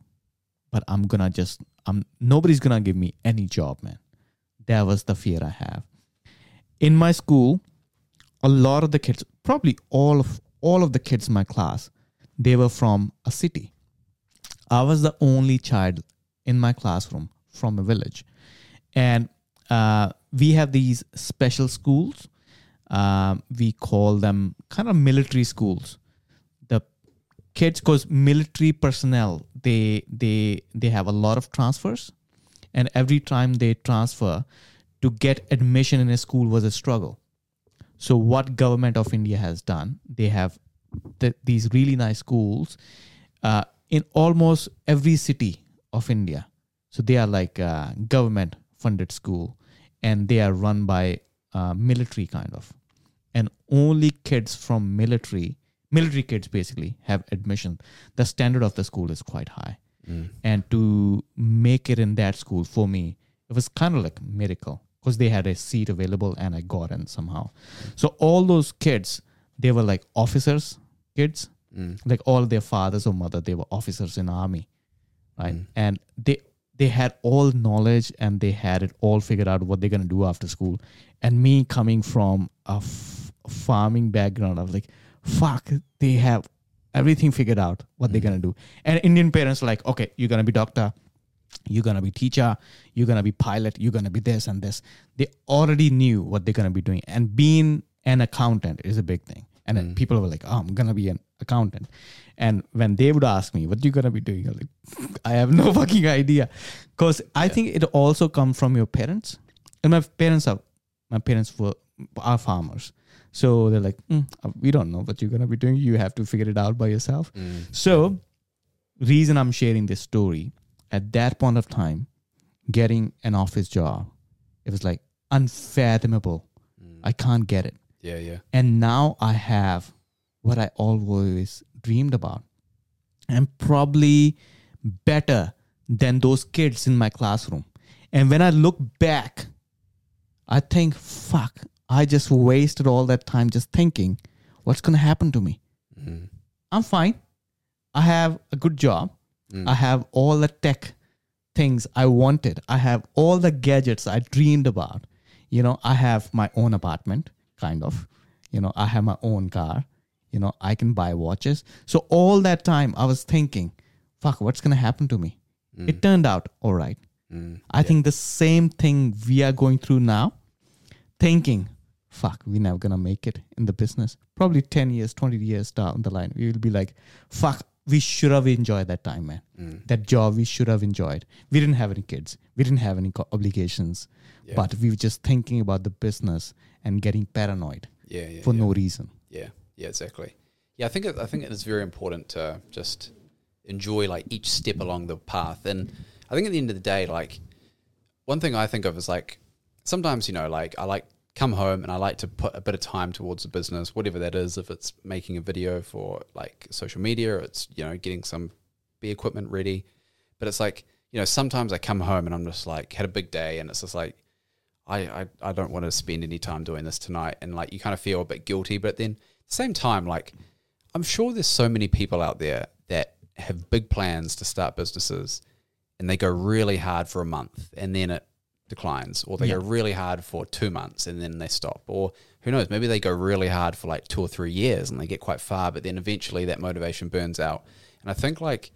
but I'm gonna just I'm nobody's gonna give me any job, man. That was the fear I have. In my school, a lot of the kids, probably all of all of the kids in my class, they were from a city. I was the only child in my classroom from a village, and uh, we have these special schools. Um, we call them kind of military schools. The kids, because military personnel, they they they have a lot of transfers, and every time they transfer, to get admission in a school was a struggle. So what government of India has done, they have th- these really nice schools uh, in almost every city of India. So they are like uh, government funded school, and they are run by uh, military kind of, and only kids from military, military kids basically have admission. The standard of the school is quite high, and to make it in that school for me, it was kind of like a miracle because they had a seat available and I got in somehow. So all those kids, they were like officers, kids, Mm. like all their fathers or mother, they were officers in army, right? Mm. And they they had all knowledge and they had it all figured out what they're gonna do after school. And me coming from a f- farming background, I was like, fuck, they have everything figured out what they're mm. gonna do. And Indian parents are like, okay, you're gonna be doctor, you're gonna be teacher you're gonna be pilot you're gonna be this and this they already knew what they're gonna be doing and being an accountant is a big thing and then hmm. people were like oh i'm gonna be an accountant. And when they would ask me what you gonna be doing? I'm like i have no fucking idea. Because i think it also comes from your parents. And my parents are my parents were are farmers. So they're like "Mm, we don't know what you're gonna be doing. You have to figure it out by yourself. Hmm. So reason i'm sharing this story at that point of time, getting an office job, it was like unfathomable. Hmm. I can't get it. Yeah, yeah. And now I have what I always dreamed about. and probably better than those kids in my classroom. And when I look back, I think, fuck, I just wasted all that time just thinking, what's going to happen to me? Mm-hmm. I'm fine. I have a good job. Mm. I have all the tech things I wanted. I have all the gadgets I dreamed about. You know, I have my own apartment, kind of. You know, I have my own car. You know, I can buy watches. So all that time I was thinking, fuck, what's going to happen to me? Mm. It turned out all right. Mm. I think the same thing we are going through now, thinking, fuck, we're never gonna make it in the business. Probably 10 years, 20 years down the line, we will be like, fuck, we should have enjoyed that time, man. Mm. That job we should have enjoyed. We didn't have any kids, we didn't have any co- obligations, but we were just thinking about the business and getting paranoid Yeah, yeah. for yeah. no reason. Yeah, yeah, exactly. Yeah, I think it, I think it is very important to just enjoy like each step along the path, and I think at the end of the day, like one thing I think of is like sometimes you know like I like come home and I like to put a bit of time towards the business, whatever that is. If it's making a video for like social media, or it's you know getting some bee equipment ready, but it's like you know sometimes I come home and I'm just like had a big day, and it's just like I, I, I don't want to spend any time doing this tonight. And like you kind of feel a bit guilty. But then at the same time, like I'm sure there's so many people out there that have big plans to start businesses and they go really hard for a month and then it declines. Or they go really hard for two months and then they stop. Or who knows, maybe they go really hard for like two or three years and they get quite far, but then eventually that motivation burns out. And I think like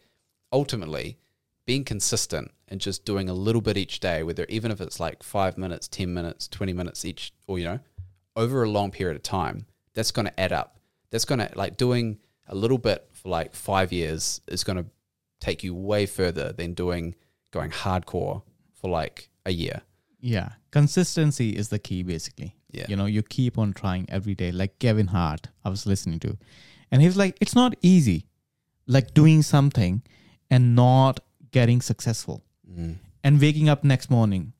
ultimately being consistent and just doing a little bit each day, whether even if it's like five minutes, 10 minutes, 20 minutes each, or, you know, over a long period of time, that's going to add up. That's going to, like, doing a little bit for like five years is going to take you way further than doing, going hardcore for like a year. Yeah, consistency is the key, basically. Yeah. you know, you keep on trying every day. Like Kevin Hart, I was listening to, and he was like, "It's not easy, like doing something and not getting successful, and waking up next morning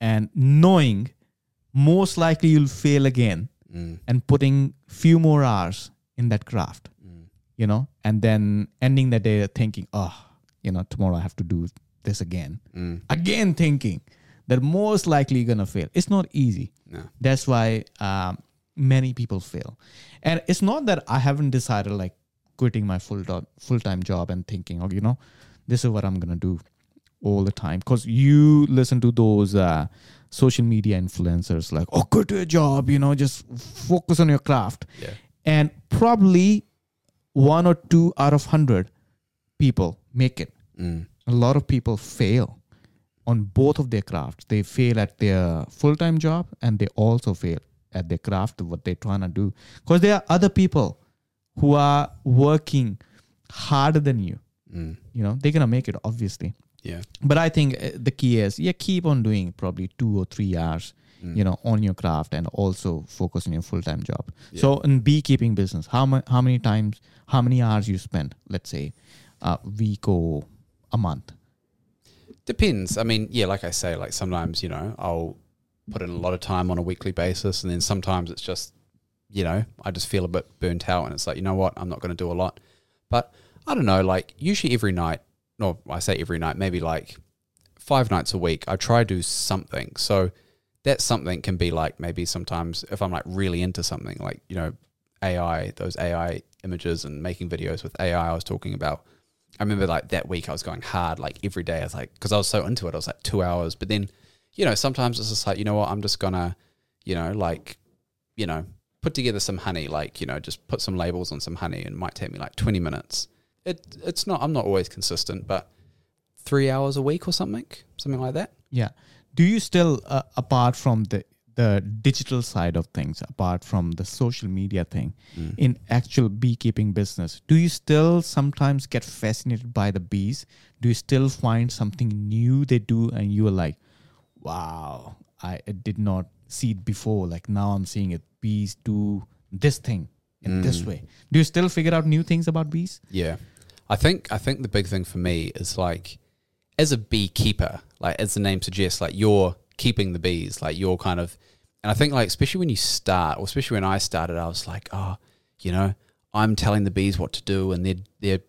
and knowing most likely you'll fail again Mm. and putting few more hours in that craft Mm. you know and then ending the day thinking oh you know tomorrow i have to do this again Mm. again thinking that most likely gonna fail. It's not easy. No. that's why um, many people fail. And it's not that i haven't decided like quitting my full do- full-time job and thinking oh you know this is what i'm gonna do all the time. Because you listen to those uh, social media influencers like oh quit your job you know just focus on your craft. Yeah. and probably one or two out of hundred people make it. Mm. a lot of people fail on both of their crafts. They fail at their full time job and they also fail at their craft, what they're trying to do. Because there are other people who are working harder than you. Mm. You know, they're going to make it, obviously. Yeah. But I think uh, the key is, yeah, keep on doing probably two or three hours, Mm. you know, on your craft and also focus on your full time job. Yeah. So in beekeeping business, how, ma- how many times, how many hours you spend, let's say, a week or a month? Depends. I mean, yeah, like I say, like sometimes, you know, I'll put in a lot of time on a weekly basis and then sometimes it's just, you know, I just feel a bit burnt out and it's like, you know what, I'm not going to do a lot. But I don't know, like usually every night, no, I say every night, maybe like five nights a week, I try to do something. So that something can be like maybe sometimes if I'm like really into something, like, you know, AI, those AI images and making videos with AI I was talking about. I remember like that week I was going hard like every day. I was like, because I was so into it, I was like two hours. But then, you know, sometimes it's just like, you know what, I'm just gonna, you know, like, you know, put together some honey, like, you know, just put some labels on some honey, and it might take me like 20 minutes. It it's not. I'm not always consistent, but three hours a week or something, something like that. Yeah. Do you still, uh, apart from the the digital side of things, apart from the social media thing, Mm. in actual beekeeping business, do you still sometimes get fascinated by the bees? Do you still find something new they do, and you are like, "Wow, I, did not see it before. Like now I'm seeing it. Bees do this thing in this Mm. way." Do you still figure out new things about bees? Yeah. I think I think the big thing for me is like as a beekeeper, like as the name suggests, like you're keeping the bees, like you're kind of and I think like especially when you start, or especially when I started, I was like, oh, you know, I'm telling the bees what to do and they're they're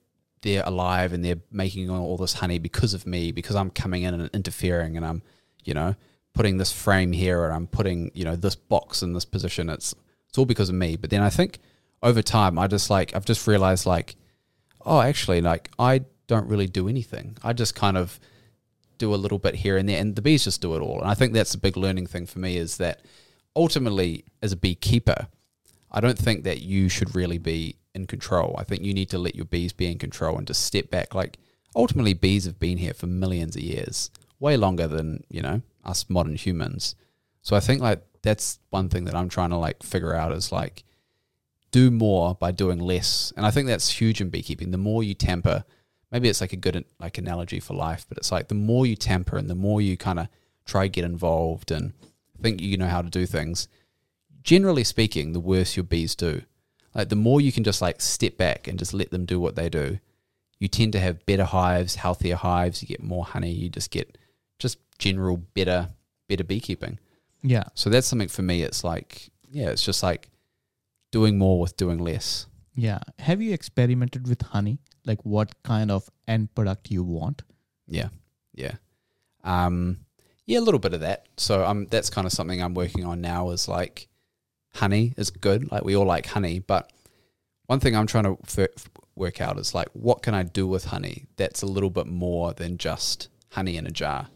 they're alive and they're making all this honey because of me, because I'm coming in and interfering and I'm, you know, putting this frame here or I'm putting, you know, this box in this position. It's it's all because of me. But then I think over time I just like I've just realized like oh, actually, like I don't really do anything. I just kind of do a little bit here and there, and the bees just do it all. And I think that's a big learning thing for me is that ultimately, as a beekeeper, I don't think that you should really be in control. I think you need to let your bees be in control and just step back. Like ultimately, bees have been here for millions of years, way longer than you know us modern humans. So I think like that's one thing that I'm trying to like figure out is like do more by doing less. And I think that's huge in beekeeping. The more you tamper, maybe it's like a good like analogy for life, but it's like the more you tamper and the more you kind of try get involved and think you know how to do things. Generally speaking, the worse your bees do. Like the more you can just like step back and just let them do what they do, you tend to have better hives, healthier hives. You get more honey. You just get just general better better beekeeping. Yeah. So that's something for me. It's like yeah, it's just like doing more with doing less. Yeah. Have you experimented with honey? Like what kind of end product you want? Yeah, yeah, um, yeah, a little bit of that. So um, that's kind of something I'm working on now. Is like honey is good. Like we all like honey, but one thing I'm trying to f- work out is like what can I do with honey that's a little bit more than just honey in a jar.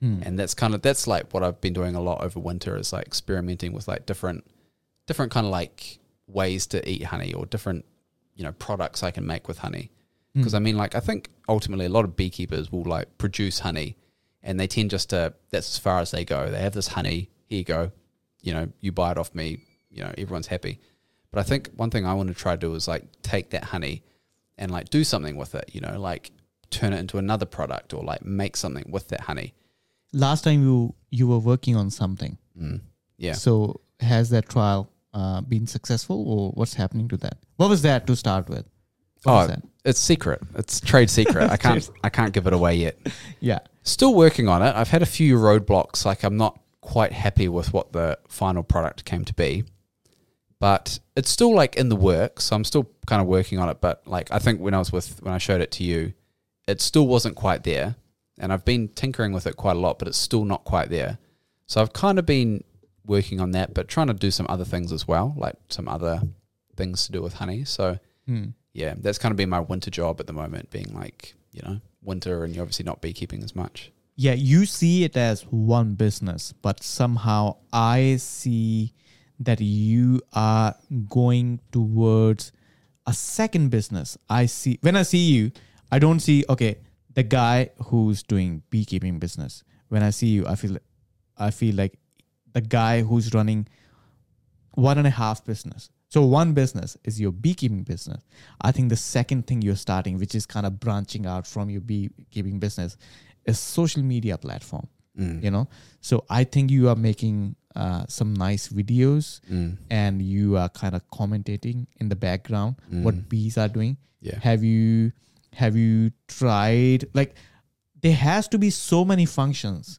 Hmm. and that's kind of that's like what I've been doing a lot over winter is like experimenting with like different different kind of like ways to eat honey or different you know products I can make with honey Hmm. because I mean like I think ultimately a lot of beekeepers will like produce honey and they tend just to that's as far as they go they have this honey here you go you know you buy it off me you know everyone's happy but I think one thing I want to try to do is like take that honey and like do something with it you know like turn it into another product or like make something with that honey Last time you you were working on something. Mm. Yeah. So has that trial uh, been successful, or what's happening to that? What was that to start with? What was Oh, it's secret. It's trade secret. I can't I can't give it away yet. Yeah. Still working on it. I've had a few roadblocks. Like I'm not quite happy with what the final product came to be. But it's still like in the works. So I'm still kind of working on it. But like I think when I was with when I showed it to you, it still wasn't quite there. And I've been tinkering with it quite a lot, but it's still not quite there. So I've kind of been working on that, but trying to do some other things as well, like some other things to do with honey. So Hmm. Yeah, that's kind of been my winter job at the moment, being like, you know, winter and you're obviously not beekeeping as much. Yeah, you see it as one business, but somehow I see that you are going towards a second business. I see when I see you, I don't see okay, the guy who's doing beekeeping business. When I see you, I feel I feel like the guy who's running one and a half business. So one business is your beekeeping business. I think the second thing you're starting, which is kind of branching out from your beekeeping business, is social media platform. Mm. You know, so I think you are making uh, some nice videos Mm. and you are kind of commentating in the background what bees are doing. Yeah. Have you have you tried like there has to be so many functions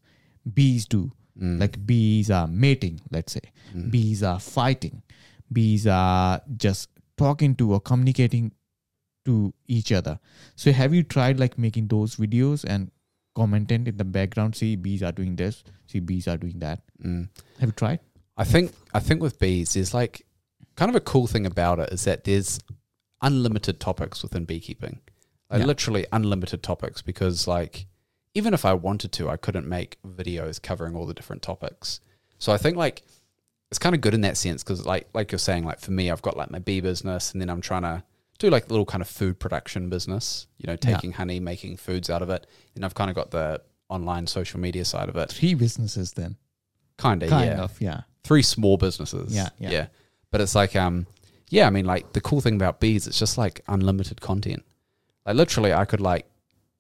bees do. Mm. Like bees are mating, let's say. Bees are fighting. Bees are just talking to or communicating to each other. So have you tried like making those videos and commenting in the background? See bees are doing this. See bees are doing that. Mm. Have you tried? I think I think with bees, there's like kind of a cool thing about it is that there's unlimited topics within beekeeping, like Yeah. literally unlimited topics. Because like even if I wanted to, I couldn't make videos covering all the different topics. So I think like it's kind of good in that sense because like like you're saying, like for me, I've got like my bee business, and then I'm trying to do like a little kind of food production business. You know, Yeah. taking honey, making foods out of it, and I've kind of got the online social media side of it. Three businesses then. Kind of, Kind yeah of, yeah. three small businesses. Yeah, yeah. But it's like, um, yeah, I mean, like the cool thing about bees, it's just like unlimited content. Like literally, I could like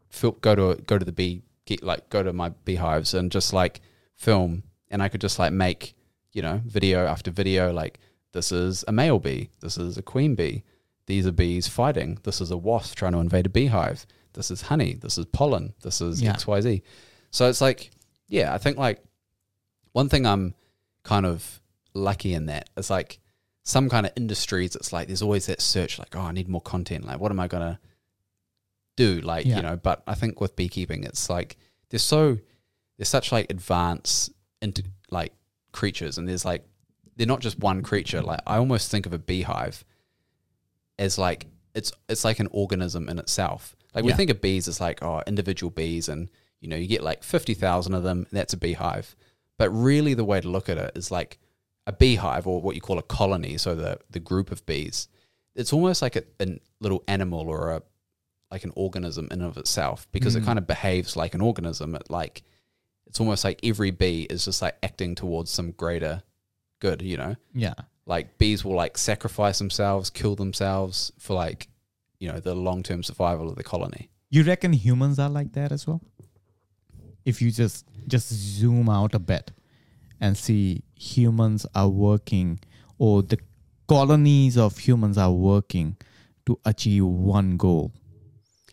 fil- go to go to the bee, get like go to my beehives and just like film, and I could just like make you know video after video. Like this is a male bee, this is a queen bee, these are bees fighting, this is a wasp trying to invade a beehive, this is honey, this is pollen, this is Yeah. X Y Z. So it's like, yeah, I think like one thing I'm kind of lucky in that is like some kind of industries it's like there's always that search like oh i need more content like what am i gonna do like Yeah. you know but i think with beekeeping it's like there's so there's such like advanced into like creatures and there's like they're not just one creature like i almost think of a beehive as like it's it's like an organism in itself like we Yeah. think of bees as like oh individual bees and you know you get like 50,000 of them and that's a beehive but really the way to look at it is like a beehive or what you call a colony so the the group of bees it's almost like a, a little animal or a like an organism in and of itself because it Mm. kind of behaves like an organism it like it's almost like every bee is just like acting towards some greater good you know Yeah. like bees will like sacrifice themselves kill themselves for like you know the long-term survival of the colony You reckon humans are like that as well? If you just just zoom out a bit and see humans are working or the colonies of humans are working to achieve one goal.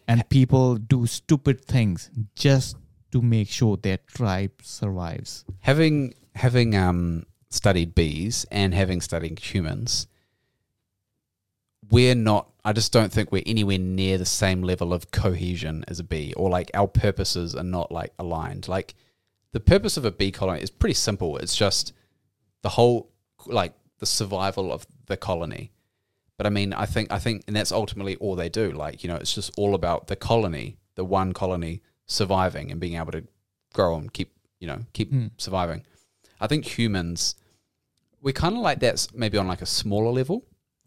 And people do stupid things just to make sure their tribe survives. having having um studied bees and having studied humans we're not i just don't think we're anywhere near the same level of cohesion as a bee or like our purposes are not like aligned. Like the purpose of a bee colony is pretty simple. It's just the whole like the survival of the colony. But i mean i think i think and that's ultimately all they do. Like you know it's just all about the colony the one colony surviving and being able to grow and keep you know keep Hmm. surviving i think humans we're kind of like that maybe on like a smaller level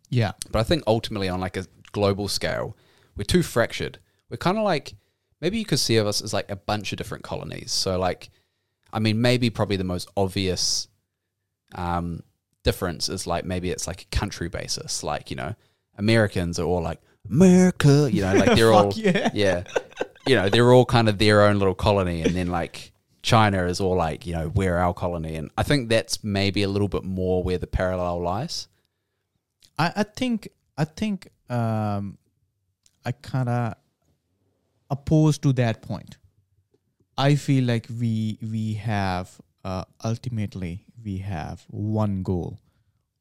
Yeah. but I think ultimately on like a global scale, we're too fractured. We're kind of like maybe you could see of us as like a bunch of different colonies. So like, I mean, maybe probably the most obvious um, difference is like maybe it's like a country basis. Like you know, Americans are all like America. You know, like they're all yeah. yeah, you know, they're all kind of their own little colony, and then like China is all like you know we're our colony, and I think that's maybe a little bit more where the parallel lies. I, I think I think um, I kind of opposed to that point. I feel like we we have uh, ultimately we have one goal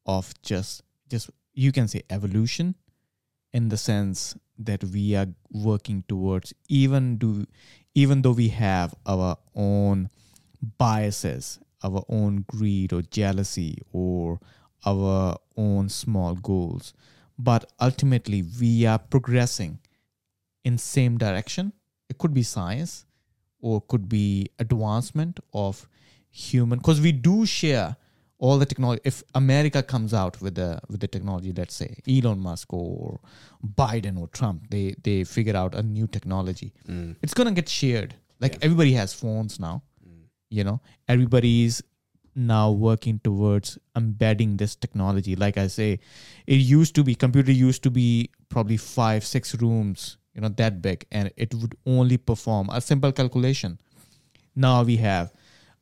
of just just you can say evolution in the sense that we are working towards even do even though we have our own biases our own greed or jealousy or our own small goals but ultimately we are progressing in same direction. It could be science or could be advancement of human because we do share all the technology if america comes out with the with the technology let's say elon musk or biden or trump they they figure out a new technology Mm. it's gonna get shared like Yeah. everybody has phones now Mm. you know everybody's now working towards embedding this technology like i say it used to be computer used to be probably five six rooms you know that big and it would only perform a simple calculation now we have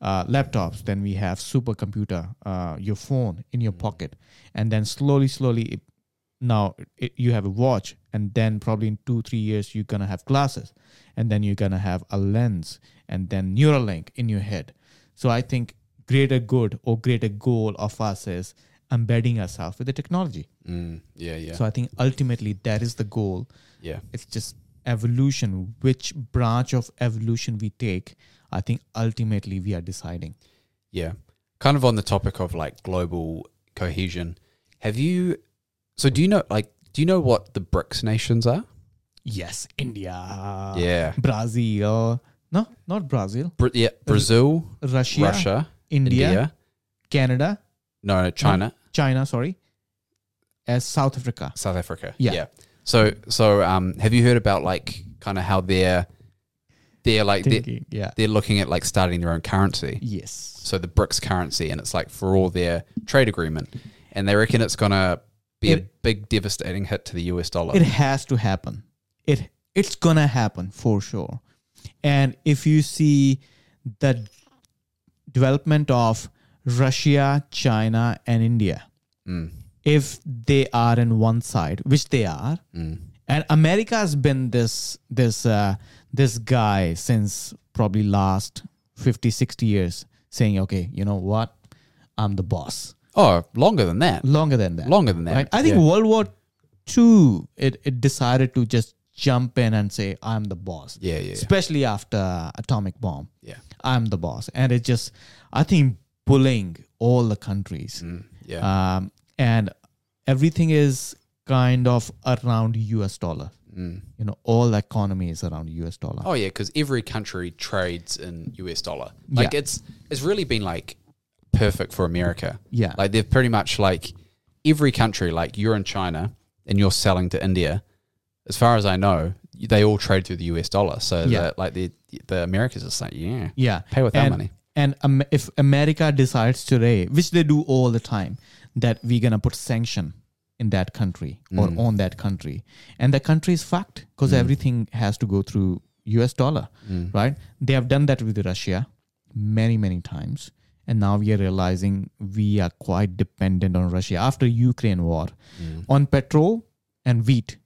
uh, laptops then we have supercomputer uh, your phone in your pocket. And then slowly slowly it, now it, you have a watch and then probably in two three years you're gonna have glasses. And then you're gonna have a lens and then neuralink in your head. So i think greater good or greater goal of us is embedding ourselves with the technology. Mm. Yeah, yeah, so i think ultimately that is the goal. Yeah. it's just evolution. Which branch of evolution we take i think ultimately we are deciding Yeah. Kind of on the topic of like global cohesion. Have you so do you know like do you know what the BRICS nations are? yes india yeah. brazil no not brazil Br- yeah, Brazil, russia, Russia, india, India. canada No, no, China, china sorry as south africa South Africa. Yeah. So so um have you heard about like kind of how they're they're like they're, Thinking, yeah. they're looking at like starting their own currency. yes. So the BRICS currency and it's like for all their trade agreement. And they reckon it's going to be a It- big devastating hit to the US dollar. it has to happen. It it's gonna happen for sure. And if you see the development of russia china and india mm, if they are in one side which they are mm, and america has been this this uh, this guy since probably last 50 60 years saying okay you know what i'm the boss Oh, longer than that. longer than that Longer than that. right? I think Yeah. World War II, it, it decided to just jump in and say, I'm the boss. Yeah, yeah, yeah. Especially after atomic bomb. Yeah. I'm the boss. And it just, I think, bullying all the countries. Mm, yeah. Um, and everything is kind of around US dollar. Mm. You know, all the economy is around US dollar. Oh yeah, because every country trades in US dollar. Like Yeah. it's it's really been like perfect for America. Yeah. Like they've pretty much like every country, like you're in China and you're selling to India, as far as I know, they all trade through the US dollar. So Yeah. that like the the Americans just like, yeah, yeah. pay with our money. And um, if America decides today, which they do all the time, that we're gonna put sanction in that country or Mm. on that country, and the country is fucked because Mm. everything has to go through U.S. dollar, Mm. right? They have done that with Russia many many times, and now we are realizing we are quite dependent on Russia after Ukraine war Mm. on petrol and wheat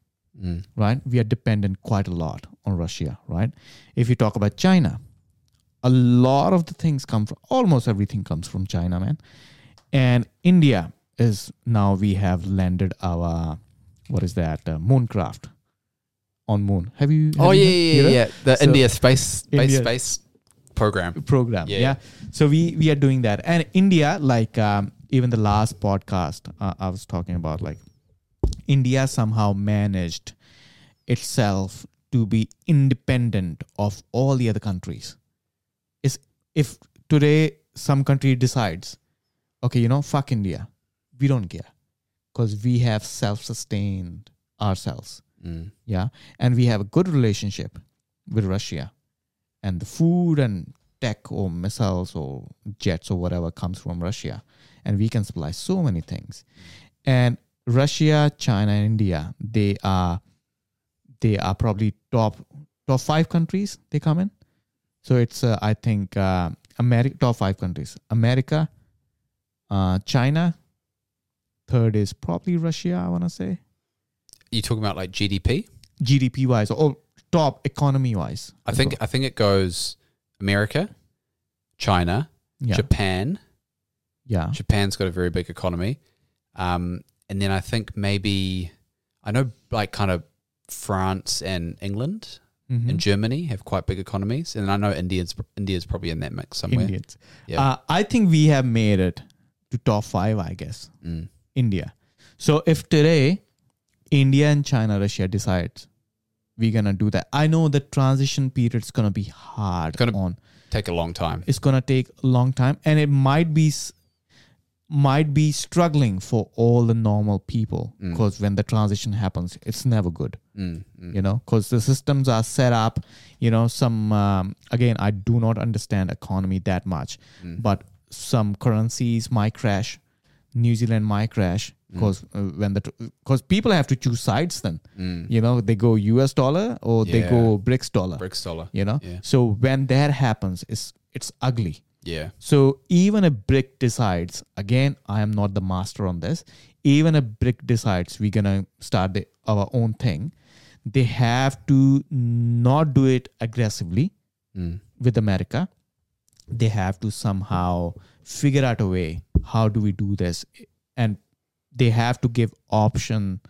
Mm. right? We are dependent quite a lot on Russia, right? If you talk about China, a lot of the things come from almost everything comes from China, man. And India is now we have landed our what is that uh, mooncraft on moon. Have you? have Oh you yeah, yeah, yeah. The So- India space space India- space program. program. Yeah. Yeah. So we we are doing that, and India, like um, even the last podcast, uh, I was talking about, like India somehow managed itself to be independent of all the other countries. Is if today some country decides, okay, you know, fuck India, we don't care, because we have self-sustained ourselves. Mm. yeah? And we have a good relationship with russia. And the food and tech or missiles or jets or whatever comes from russia. And we can supply so many things. And russia china and india they are they are probably top top five countries they come in. So it's uh, i think uh, america top five countries. America uh, china third is probably russia i want to say You talking about like GDP? GDP wise or top economy wise. I think I think it goes America, China, Yeah. Japan. yeah. Japan's got a very big economy. Um, and then I think maybe I know like kind of France and England Mhm. and Germany have quite big economies, and I know India's India's probably in that mix somewhere. Indians. Yeah. Uh, I think we have made it to top five, I guess. Mm. India. So if today India and China, Russia decides we're gonna do that, I know the transition period's gonna be hard Gonna- on. Take a long time. It's gonna take a long time, and it might be might be struggling for all the normal people Mm. because when the transition happens, it's never good. Mm, mm. You know, because the systems are set up. You know, some um, again, I do not understand economy that much, Mm. but some currencies might crash. New Zealand might crash because uh, when the because people have to choose sides. Then Mm. you know they go U.S. dollar or they go BRICS dollar. BRICS dollar. You know, Yeah. so when that happens, it's it's ugly. Yeah. So even a brick decides, again, I am not the master on this. Even a brick decides we're gonna start the, our own thing. They have to not do it aggressively Mm. with America. They have to somehow figure out a way. How do we do this? And they have to give option,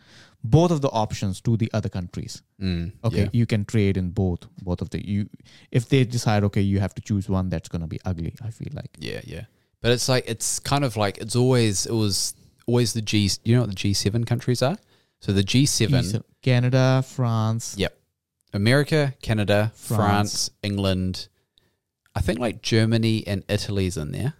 both of the options to the other countries Mm. okay Yeah. you can trade in both both of the you if they decide okay you have to choose one that's going to be ugly i feel like Yeah, yeah. But it's like it's kind of like it's always it was always the G. You know what the G seven countries are? So the G seven. East- canada france Yep. America, Canada, France. France. England. I think like Germany and Italy's in there.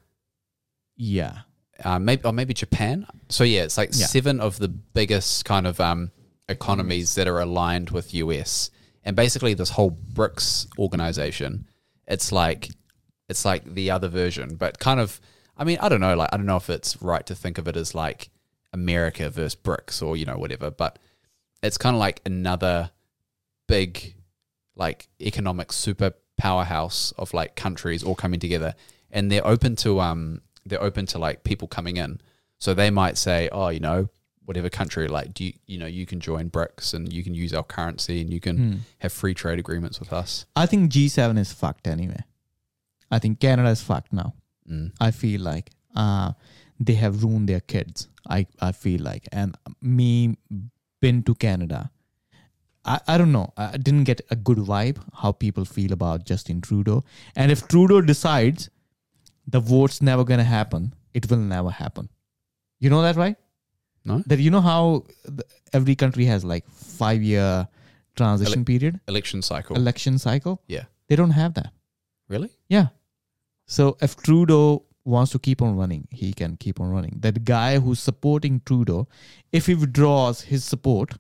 Yeah Uh, maybe or maybe Japan. So yeah, it's like Yeah. seven of the biggest kind of um, economies that are aligned with US, and basically this whole BRICS organization. It's like it's like the other version, but kind of. I mean, I don't know. Like, I don't know if it's right to think of it as like America versus BRICS or you know whatever, but it's kind of like another big, like economic super powerhouse of like countries all coming together, and they're open to um they're open to like people coming in. So they might say, oh, you know, whatever country, like, do you, you know, you can join BRICS and you can use our currency and you can Hmm. have free trade agreements with us. i think g7 is fucked anyway i think canada is fucked now Mm. i feel like uh they have ruined their kids i i feel like and me been to canada I, I don't know. I didn't get a good vibe how people feel about Justin Trudeau. And if Trudeau decides the vote's never gonna happen, it will never happen. You know that, right? No? That you know how the, every country has like five year transition period, Election cycle. election cycle. Yeah. They don't have that. really? Yeah. So if Trudeau wants to keep on running, he can keep on running. That guy who's supporting Trudeau, if he withdraws his support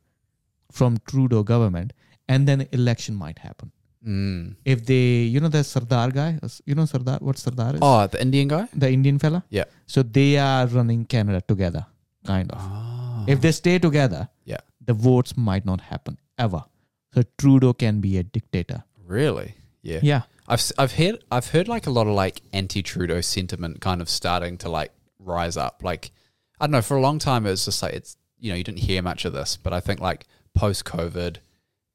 from Trudeau government, and then election might happen. Mm. If they, you know, the Sardar guy, you know Sardar, what Sardar is? Oh, the Indian guy? The Indian fella. Yeah. So they are running Canada together, kind of. Oh. If they stay together, Yeah. the votes might not happen ever. So Trudeau can be a dictator. really? Yeah. Yeah. I've I've heard I've heard like a lot of like anti Trudeau sentiment kind of starting to like rise up. Like I don't know, for a long time it was just like it's you know you didn't hear much of this, but I think like post COVID,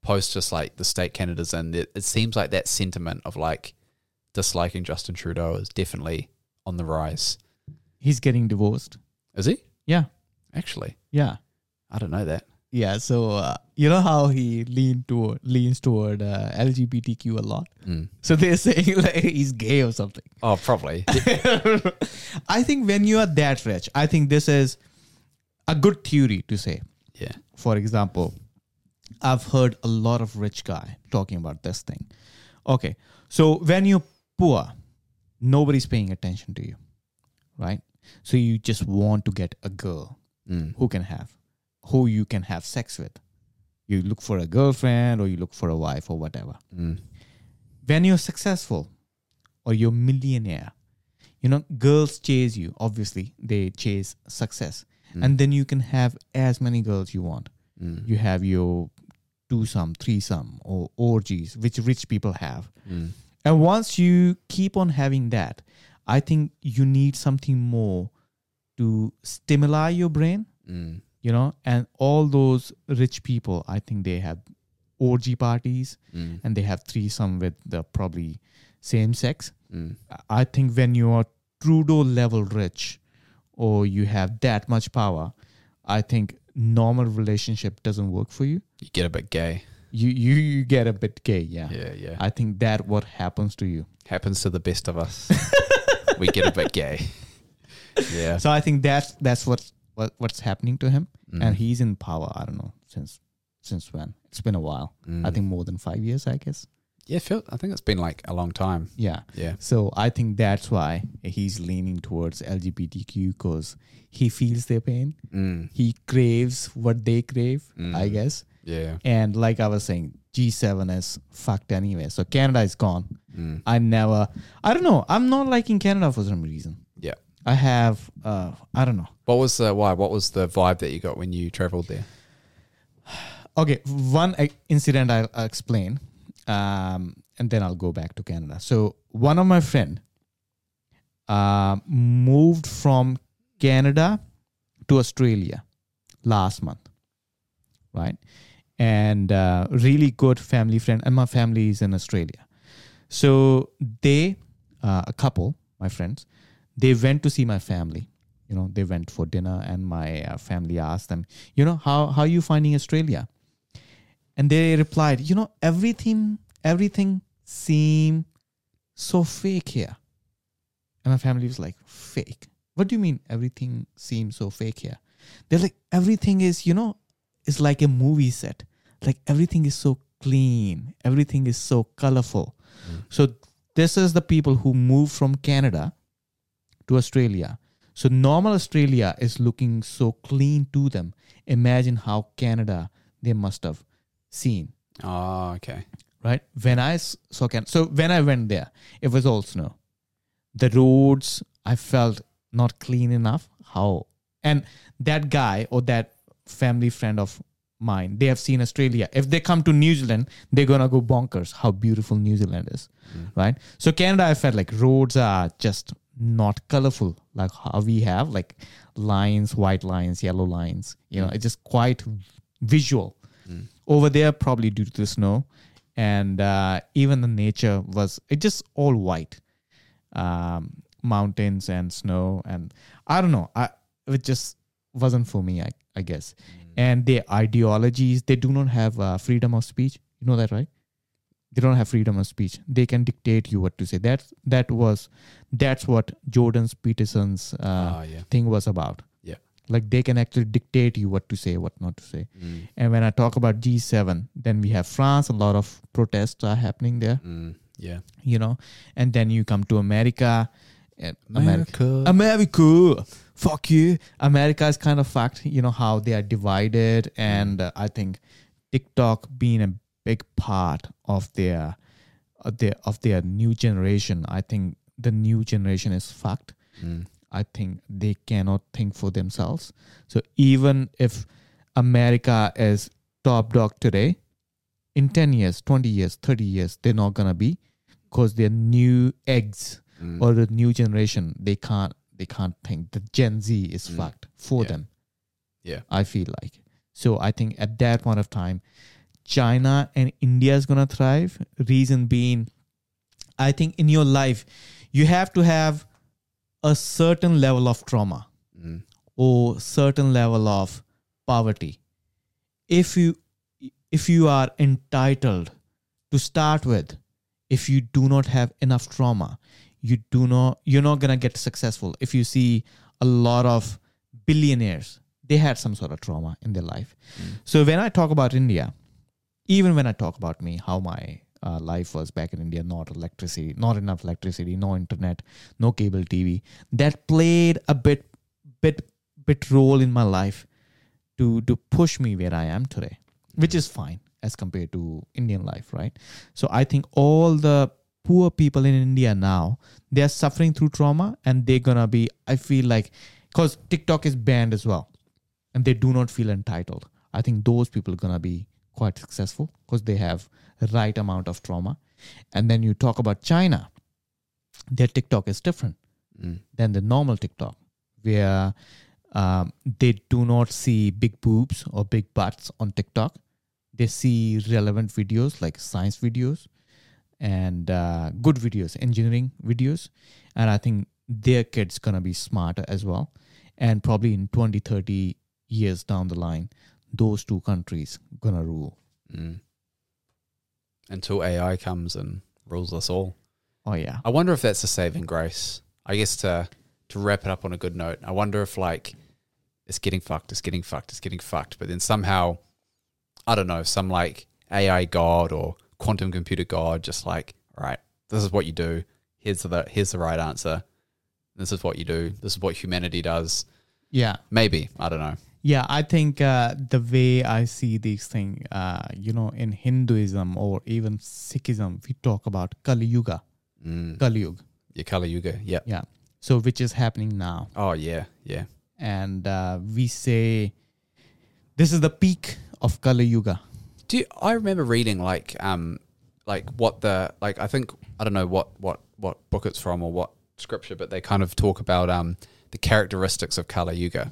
post just like the state Canada's in, it, it seems like that sentiment of like disliking Justin Trudeau is definitely on the rise. He's getting divorced. Is he Yeah. actually? Yeah. I don't know that. Yeah, so uh, you know how he leaned toward leans toward uh, LGBTQ a lot. Mm. So they're saying like he's gay or something. Oh, probably. I think when you are that rich, I think this is a good theory to say. yeah. For example, I've heard a lot of rich guy talking about this thing. Okay, so when you're poor, nobody's paying attention to you, right? So you just want to get a girl Mm. who can have who you can have sex with you look for a girlfriend or you look for a wife or whatever Mm. when you're successful or you're millionaire you know girls chase you obviously they chase success and then you can have as many girls you want Mm. you have your twosome threesome or orgies which rich people have Mm. and once you keep on having that i think you need something more to stimuli your brain Mm. you know and all those rich people i think they have orgy parties Mm. and they have threesome with the probably same sex Mm. i think when you are Trudeau level rich or you have that much power, I think normal relationship doesn't work for you. You get a bit gay. You you, you get a bit gay, yeah. Yeah, yeah. I think that what happens to you. Happens to the best of us. we get a bit gay. Yeah. So I think that's that's what what what's happening to him, Mm. and he's in power. I don't know since since when. It's been a while. Mm. I think more than five years. I guess. Yeah, feel, I think it's been like a long time. Yeah. Yeah. So I think that's why he's leaning towards LGBTQ because he feels their pain. Mm. He craves what they crave. I Mm. guess. Yeah. And like I was saying, G7 is fucked anyway. So Canada is gone. Mm. I never. I don't know. I'm not liking Canada for some reason. Yeah. I have. Uh, I don't know. What was the why? What was the vibe that you got when you traveled there? Okay, one uh, incident I'll, I'll explain, um, and then I'll go back to Canada. So one of my friend uh, moved from Canada to Australia last month, right? And uh, really good family friend, and my family is in Australia. So they, uh, a couple, my friends, they went to see my family. You know, they went for dinner, and my uh, family asked them, you know, how how are you finding Australia? And they replied, you know, everything everything seem so fake here. And my family was like, fake. What do you mean everything seems so fake here? They're like, everything is, you know, it's like a movie set. Like everything is so clean, everything is so colorful. Mm. So this is the people who moved from Canada to Australia. So normal Australia is looking so clean to them. Imagine how Canada they must have seen, Oh, ah, okay. right? When I saw Canada, so when I went there, it was all snow. The roads I felt not clean enough. How and that guy or that family friend of mine, they have seen Australia. If they come to New Zealand, they're gonna go bonkers. How beautiful New Zealand is, mm. right? So Canada, I felt like roads are just not colorful like how we have like lines, white lines, yellow lines. You know, mm. it's just quite visual. Over there, probably due to the snow, and uh, even the nature was it just all white, um, mountains and snow, and I don't know. I it just wasn't for me. I I guess, and their ideologies they do not have uh, freedom of speech. You know that, right? They don't have freedom of speech. They can dictate you what to say. That that was that's what Jordan Peterson's uh, Ah, yeah. thing was about. Like they can actually dictate you what to say, what not to say. Mm. And when I talk about G7, then we have France. A lot of protests are happening there, Mm. Yeah. you know. And then you come to America. America. America. America. Fuck you. America is kind of fucked. You know how they are divided, and uh, I think TikTok being a big part of their, of their of their new generation. I think the new generation is fucked. Mm. I think they cannot think for themselves. So even if America is top dog today, in 10 years, 20 years, 30 years, they're not going to be because they're new eggs Mm. or the new generation. They can't, they can't think. The Gen Z is Mm. fucked for Yeah. them. Yeah. I feel like. So I think at that point of time, China and India is going to thrive. Reason being, I think in your life, you have to have a certain level of trauma Mm. or certain level of poverty. If you if you are entitled to start with, if you do not have enough trauma, you do not you're not gonna get successful. If you see a lot of billionaires, they had some sort of trauma in their life. So when I talk about India, even when I talk about me, how my uh, life was back in India, not electricity, not enough electricity, no internet, no cable TV, that played a bit, bit, bit role in my life to to push me where I am today, which is fine as compared to Indian life, right? So I think all the poor people in India now they are suffering through trauma, and they're gonna be. I feel like because TikTok is banned as well, and they do not feel entitled. I think those people are gonna be quite successful because they have the right amount of trauma. And then you talk about China, their TikTok is different Mm. than the normal TikTok, where um, they do not see big boobs or big butts on TikTok. They see relevant videos like science videos and uh, good videos, engineering videos. And I think their kids gonna be smarter as well and probably in 20 30 years down the line those two countries gonna rule Mm. Until AI comes and rules us all. oh yeah I wonder if that's a saving grace. I guess to to wrap it up on a good note, I wonder if like it's getting fucked, it's getting fucked, it's getting fucked, but then somehow I don't know, some like AI god or quantum computer god just like, all right, this is what you do. Here's the here's the right answer. This is what you do. This is what humanity does. yeah Maybe, I don't know. Yeah, I think uh, the way I see these things, uh, you know, in Hinduism or even Sikhism, we talk about Kali Yuga, Mm. Kali Yuga. Your Kali Yuga, yeah. Yeah. So, which is happening now. Oh yeah, yeah. And uh, we say this is the peak of Kali Yuga. Do you, I remember reading like um like what the like I think I don't know what what what book it's from or what scripture, but they kind of talk about um the characteristics of Kali Yuga,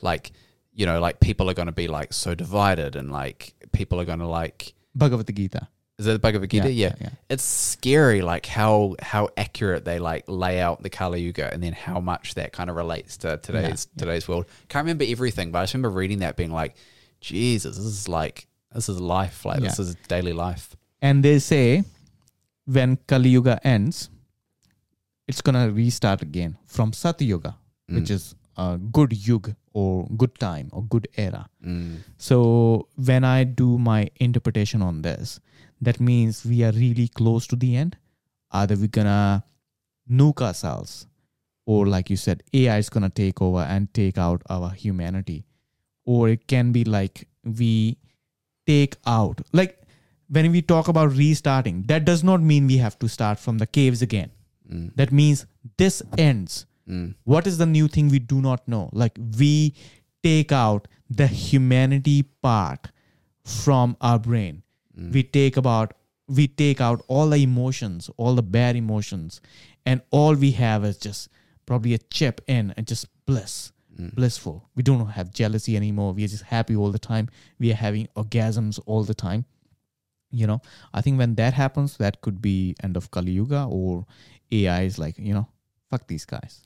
like you know like people are going to be like so divided and like people are going to like Bhagavad Gita. is that the Bhagavad Gita? Yeah, Yeah, yeah. It's scary like how how accurate they like lay out the Kali Yuga and then how much that kind of relates to today's yeah. today's world. Can't remember everything, but I just remember reading that being like, Jesus, this is like this is life, like this is daily life. And they say when Kali Yuga ends, it's going to restart again from Sat Yuga, which Mm. is a good yug or good time or good era. Mm. So when I do my interpretation on this, that means we are really close to the end. Either we're gonna nuke ourselves, or like you said, AI is gonna take over and take out our humanity, or it can be like we take out. Like when we talk about restarting, that does not mean we have to start from the caves again. Mm. That means this ends Mm. what is the new thing we do not know? Like we take out the humanity part from our brain. Mm. we take about we take out all the emotions all the bad emotions and all we have is just probably a chip in and just bliss Mm. blissful. We don't have jealousy anymore. We are just happy all the time. We are having orgasms all the time. You know i think when that happens that could be end of kali yuga or ai is like you know fuck these guys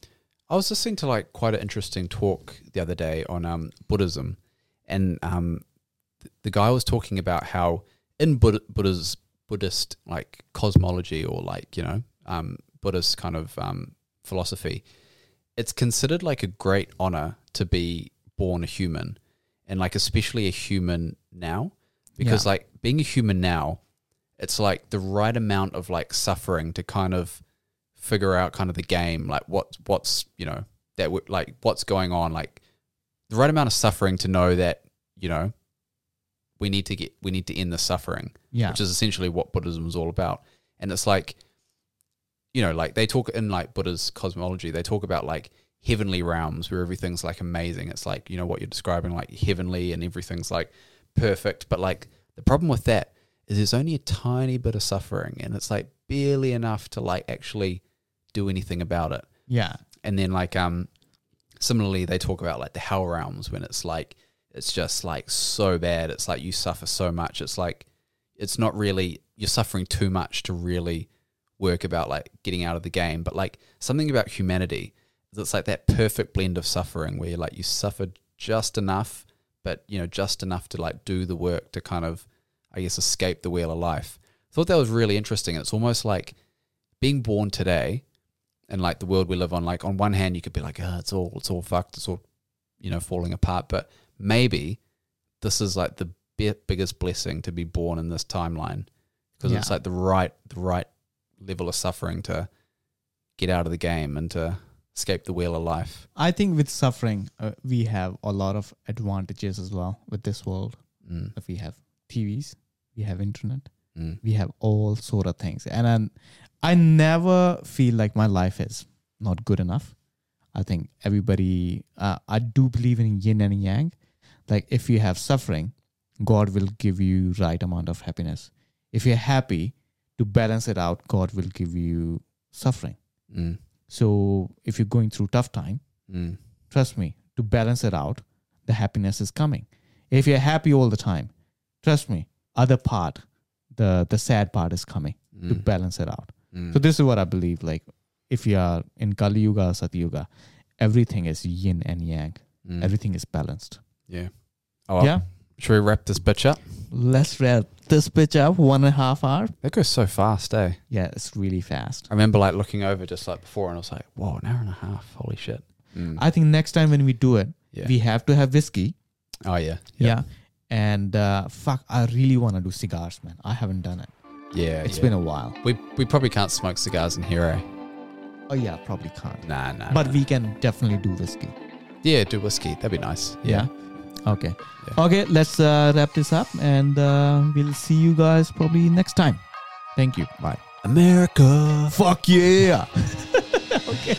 I was listening to like quite an interesting talk the other day on um, Buddhism, and um, th- the guy was talking about how in Buddha, Buddha's Buddhist like cosmology or like you know um, Buddhist kind of um, philosophy, it's considered like a great honor to be born a human, and like especially a human now, because Yeah. like being a human now, it's like the right amount of like suffering to kind of figure out kind of the game, like what what's you know that w- like what's going on, like the right amount of suffering to know that you know we need to get we need to end the suffering, yeah which is essentially what Buddhism is all about. And it's like, you know, like they talk in like Buddha's cosmology, they talk about like heavenly realms where everything's like amazing. It's like you know what you're describing, like heavenly, and everything's like perfect. But like the problem with that is there's only a tiny bit of suffering, and it's like barely enough to like actually do anything about it. yeah And then like um similarly they talk about like the hell realms when it's like it's just like so bad. It's like you suffer so much. It's like it's not really you're suffering too much to really work about like getting out of the game. But like something about humanity is it's like that perfect blend of suffering where like you suffered just enough, but you know, just enough to like do the work to kind of I guess escape the wheel of life. I thought that was really interesting. It's almost like being born today and like the world we live on, like on one hand you could be like, oh, it's all it's all fucked, it's all you know, falling apart. But maybe this is like the bi- biggest blessing to be born in this timeline because it's like the right the right level of suffering to get out of the game and to escape the wheel of life. I think with suffering, uh, we have a lot of advantages as well with this world. Mm, If we have TVs, we have internet, mm, we have all sort of things, and i I never feel like my life is not good enough. I think everybody. Uh, I do believe in yin and yang. Like if you have suffering, God will give you right amount of happiness. If you're happy, to balance it out, God will give you suffering. mm, So if you're going through tough time mm, trust me to balance it out the happiness is coming if you're happy all the time trust me other part the the sad part is coming to mm, balance it out mm. so this is what i believe like if you are in Kali Yuga, Sati Yuga, everything is yin and yang. Mm. Everything is balanced. yeah. Oh, well, Yeah. Should we wrap this bitch up? Let's wrap this bitch up. One and a half hour. That goes so fast, eh? Yeah, it's really fast. I remember like looking over just like before, and I was like, "Whoa, an hour and a half! Holy shit!" Mm. I think next time when we do it, yeah. we have to have whiskey. oh yeah. Yeah. And uh, fuck, I really want to do cigars, man. I haven't done it. Yeah. It's yeah. been a while. We we probably can't smoke cigars in here, eh? Oh yeah, probably can't. Nah, nah. But nah. we can definitely do whiskey. yeah, do whiskey. That'd be nice. Yeah. Okay. Yeah. Okay, let's uh, wrap this up and uh, we'll see you guys probably next time. Thank you. Bye. America. Fuck yeah. okay.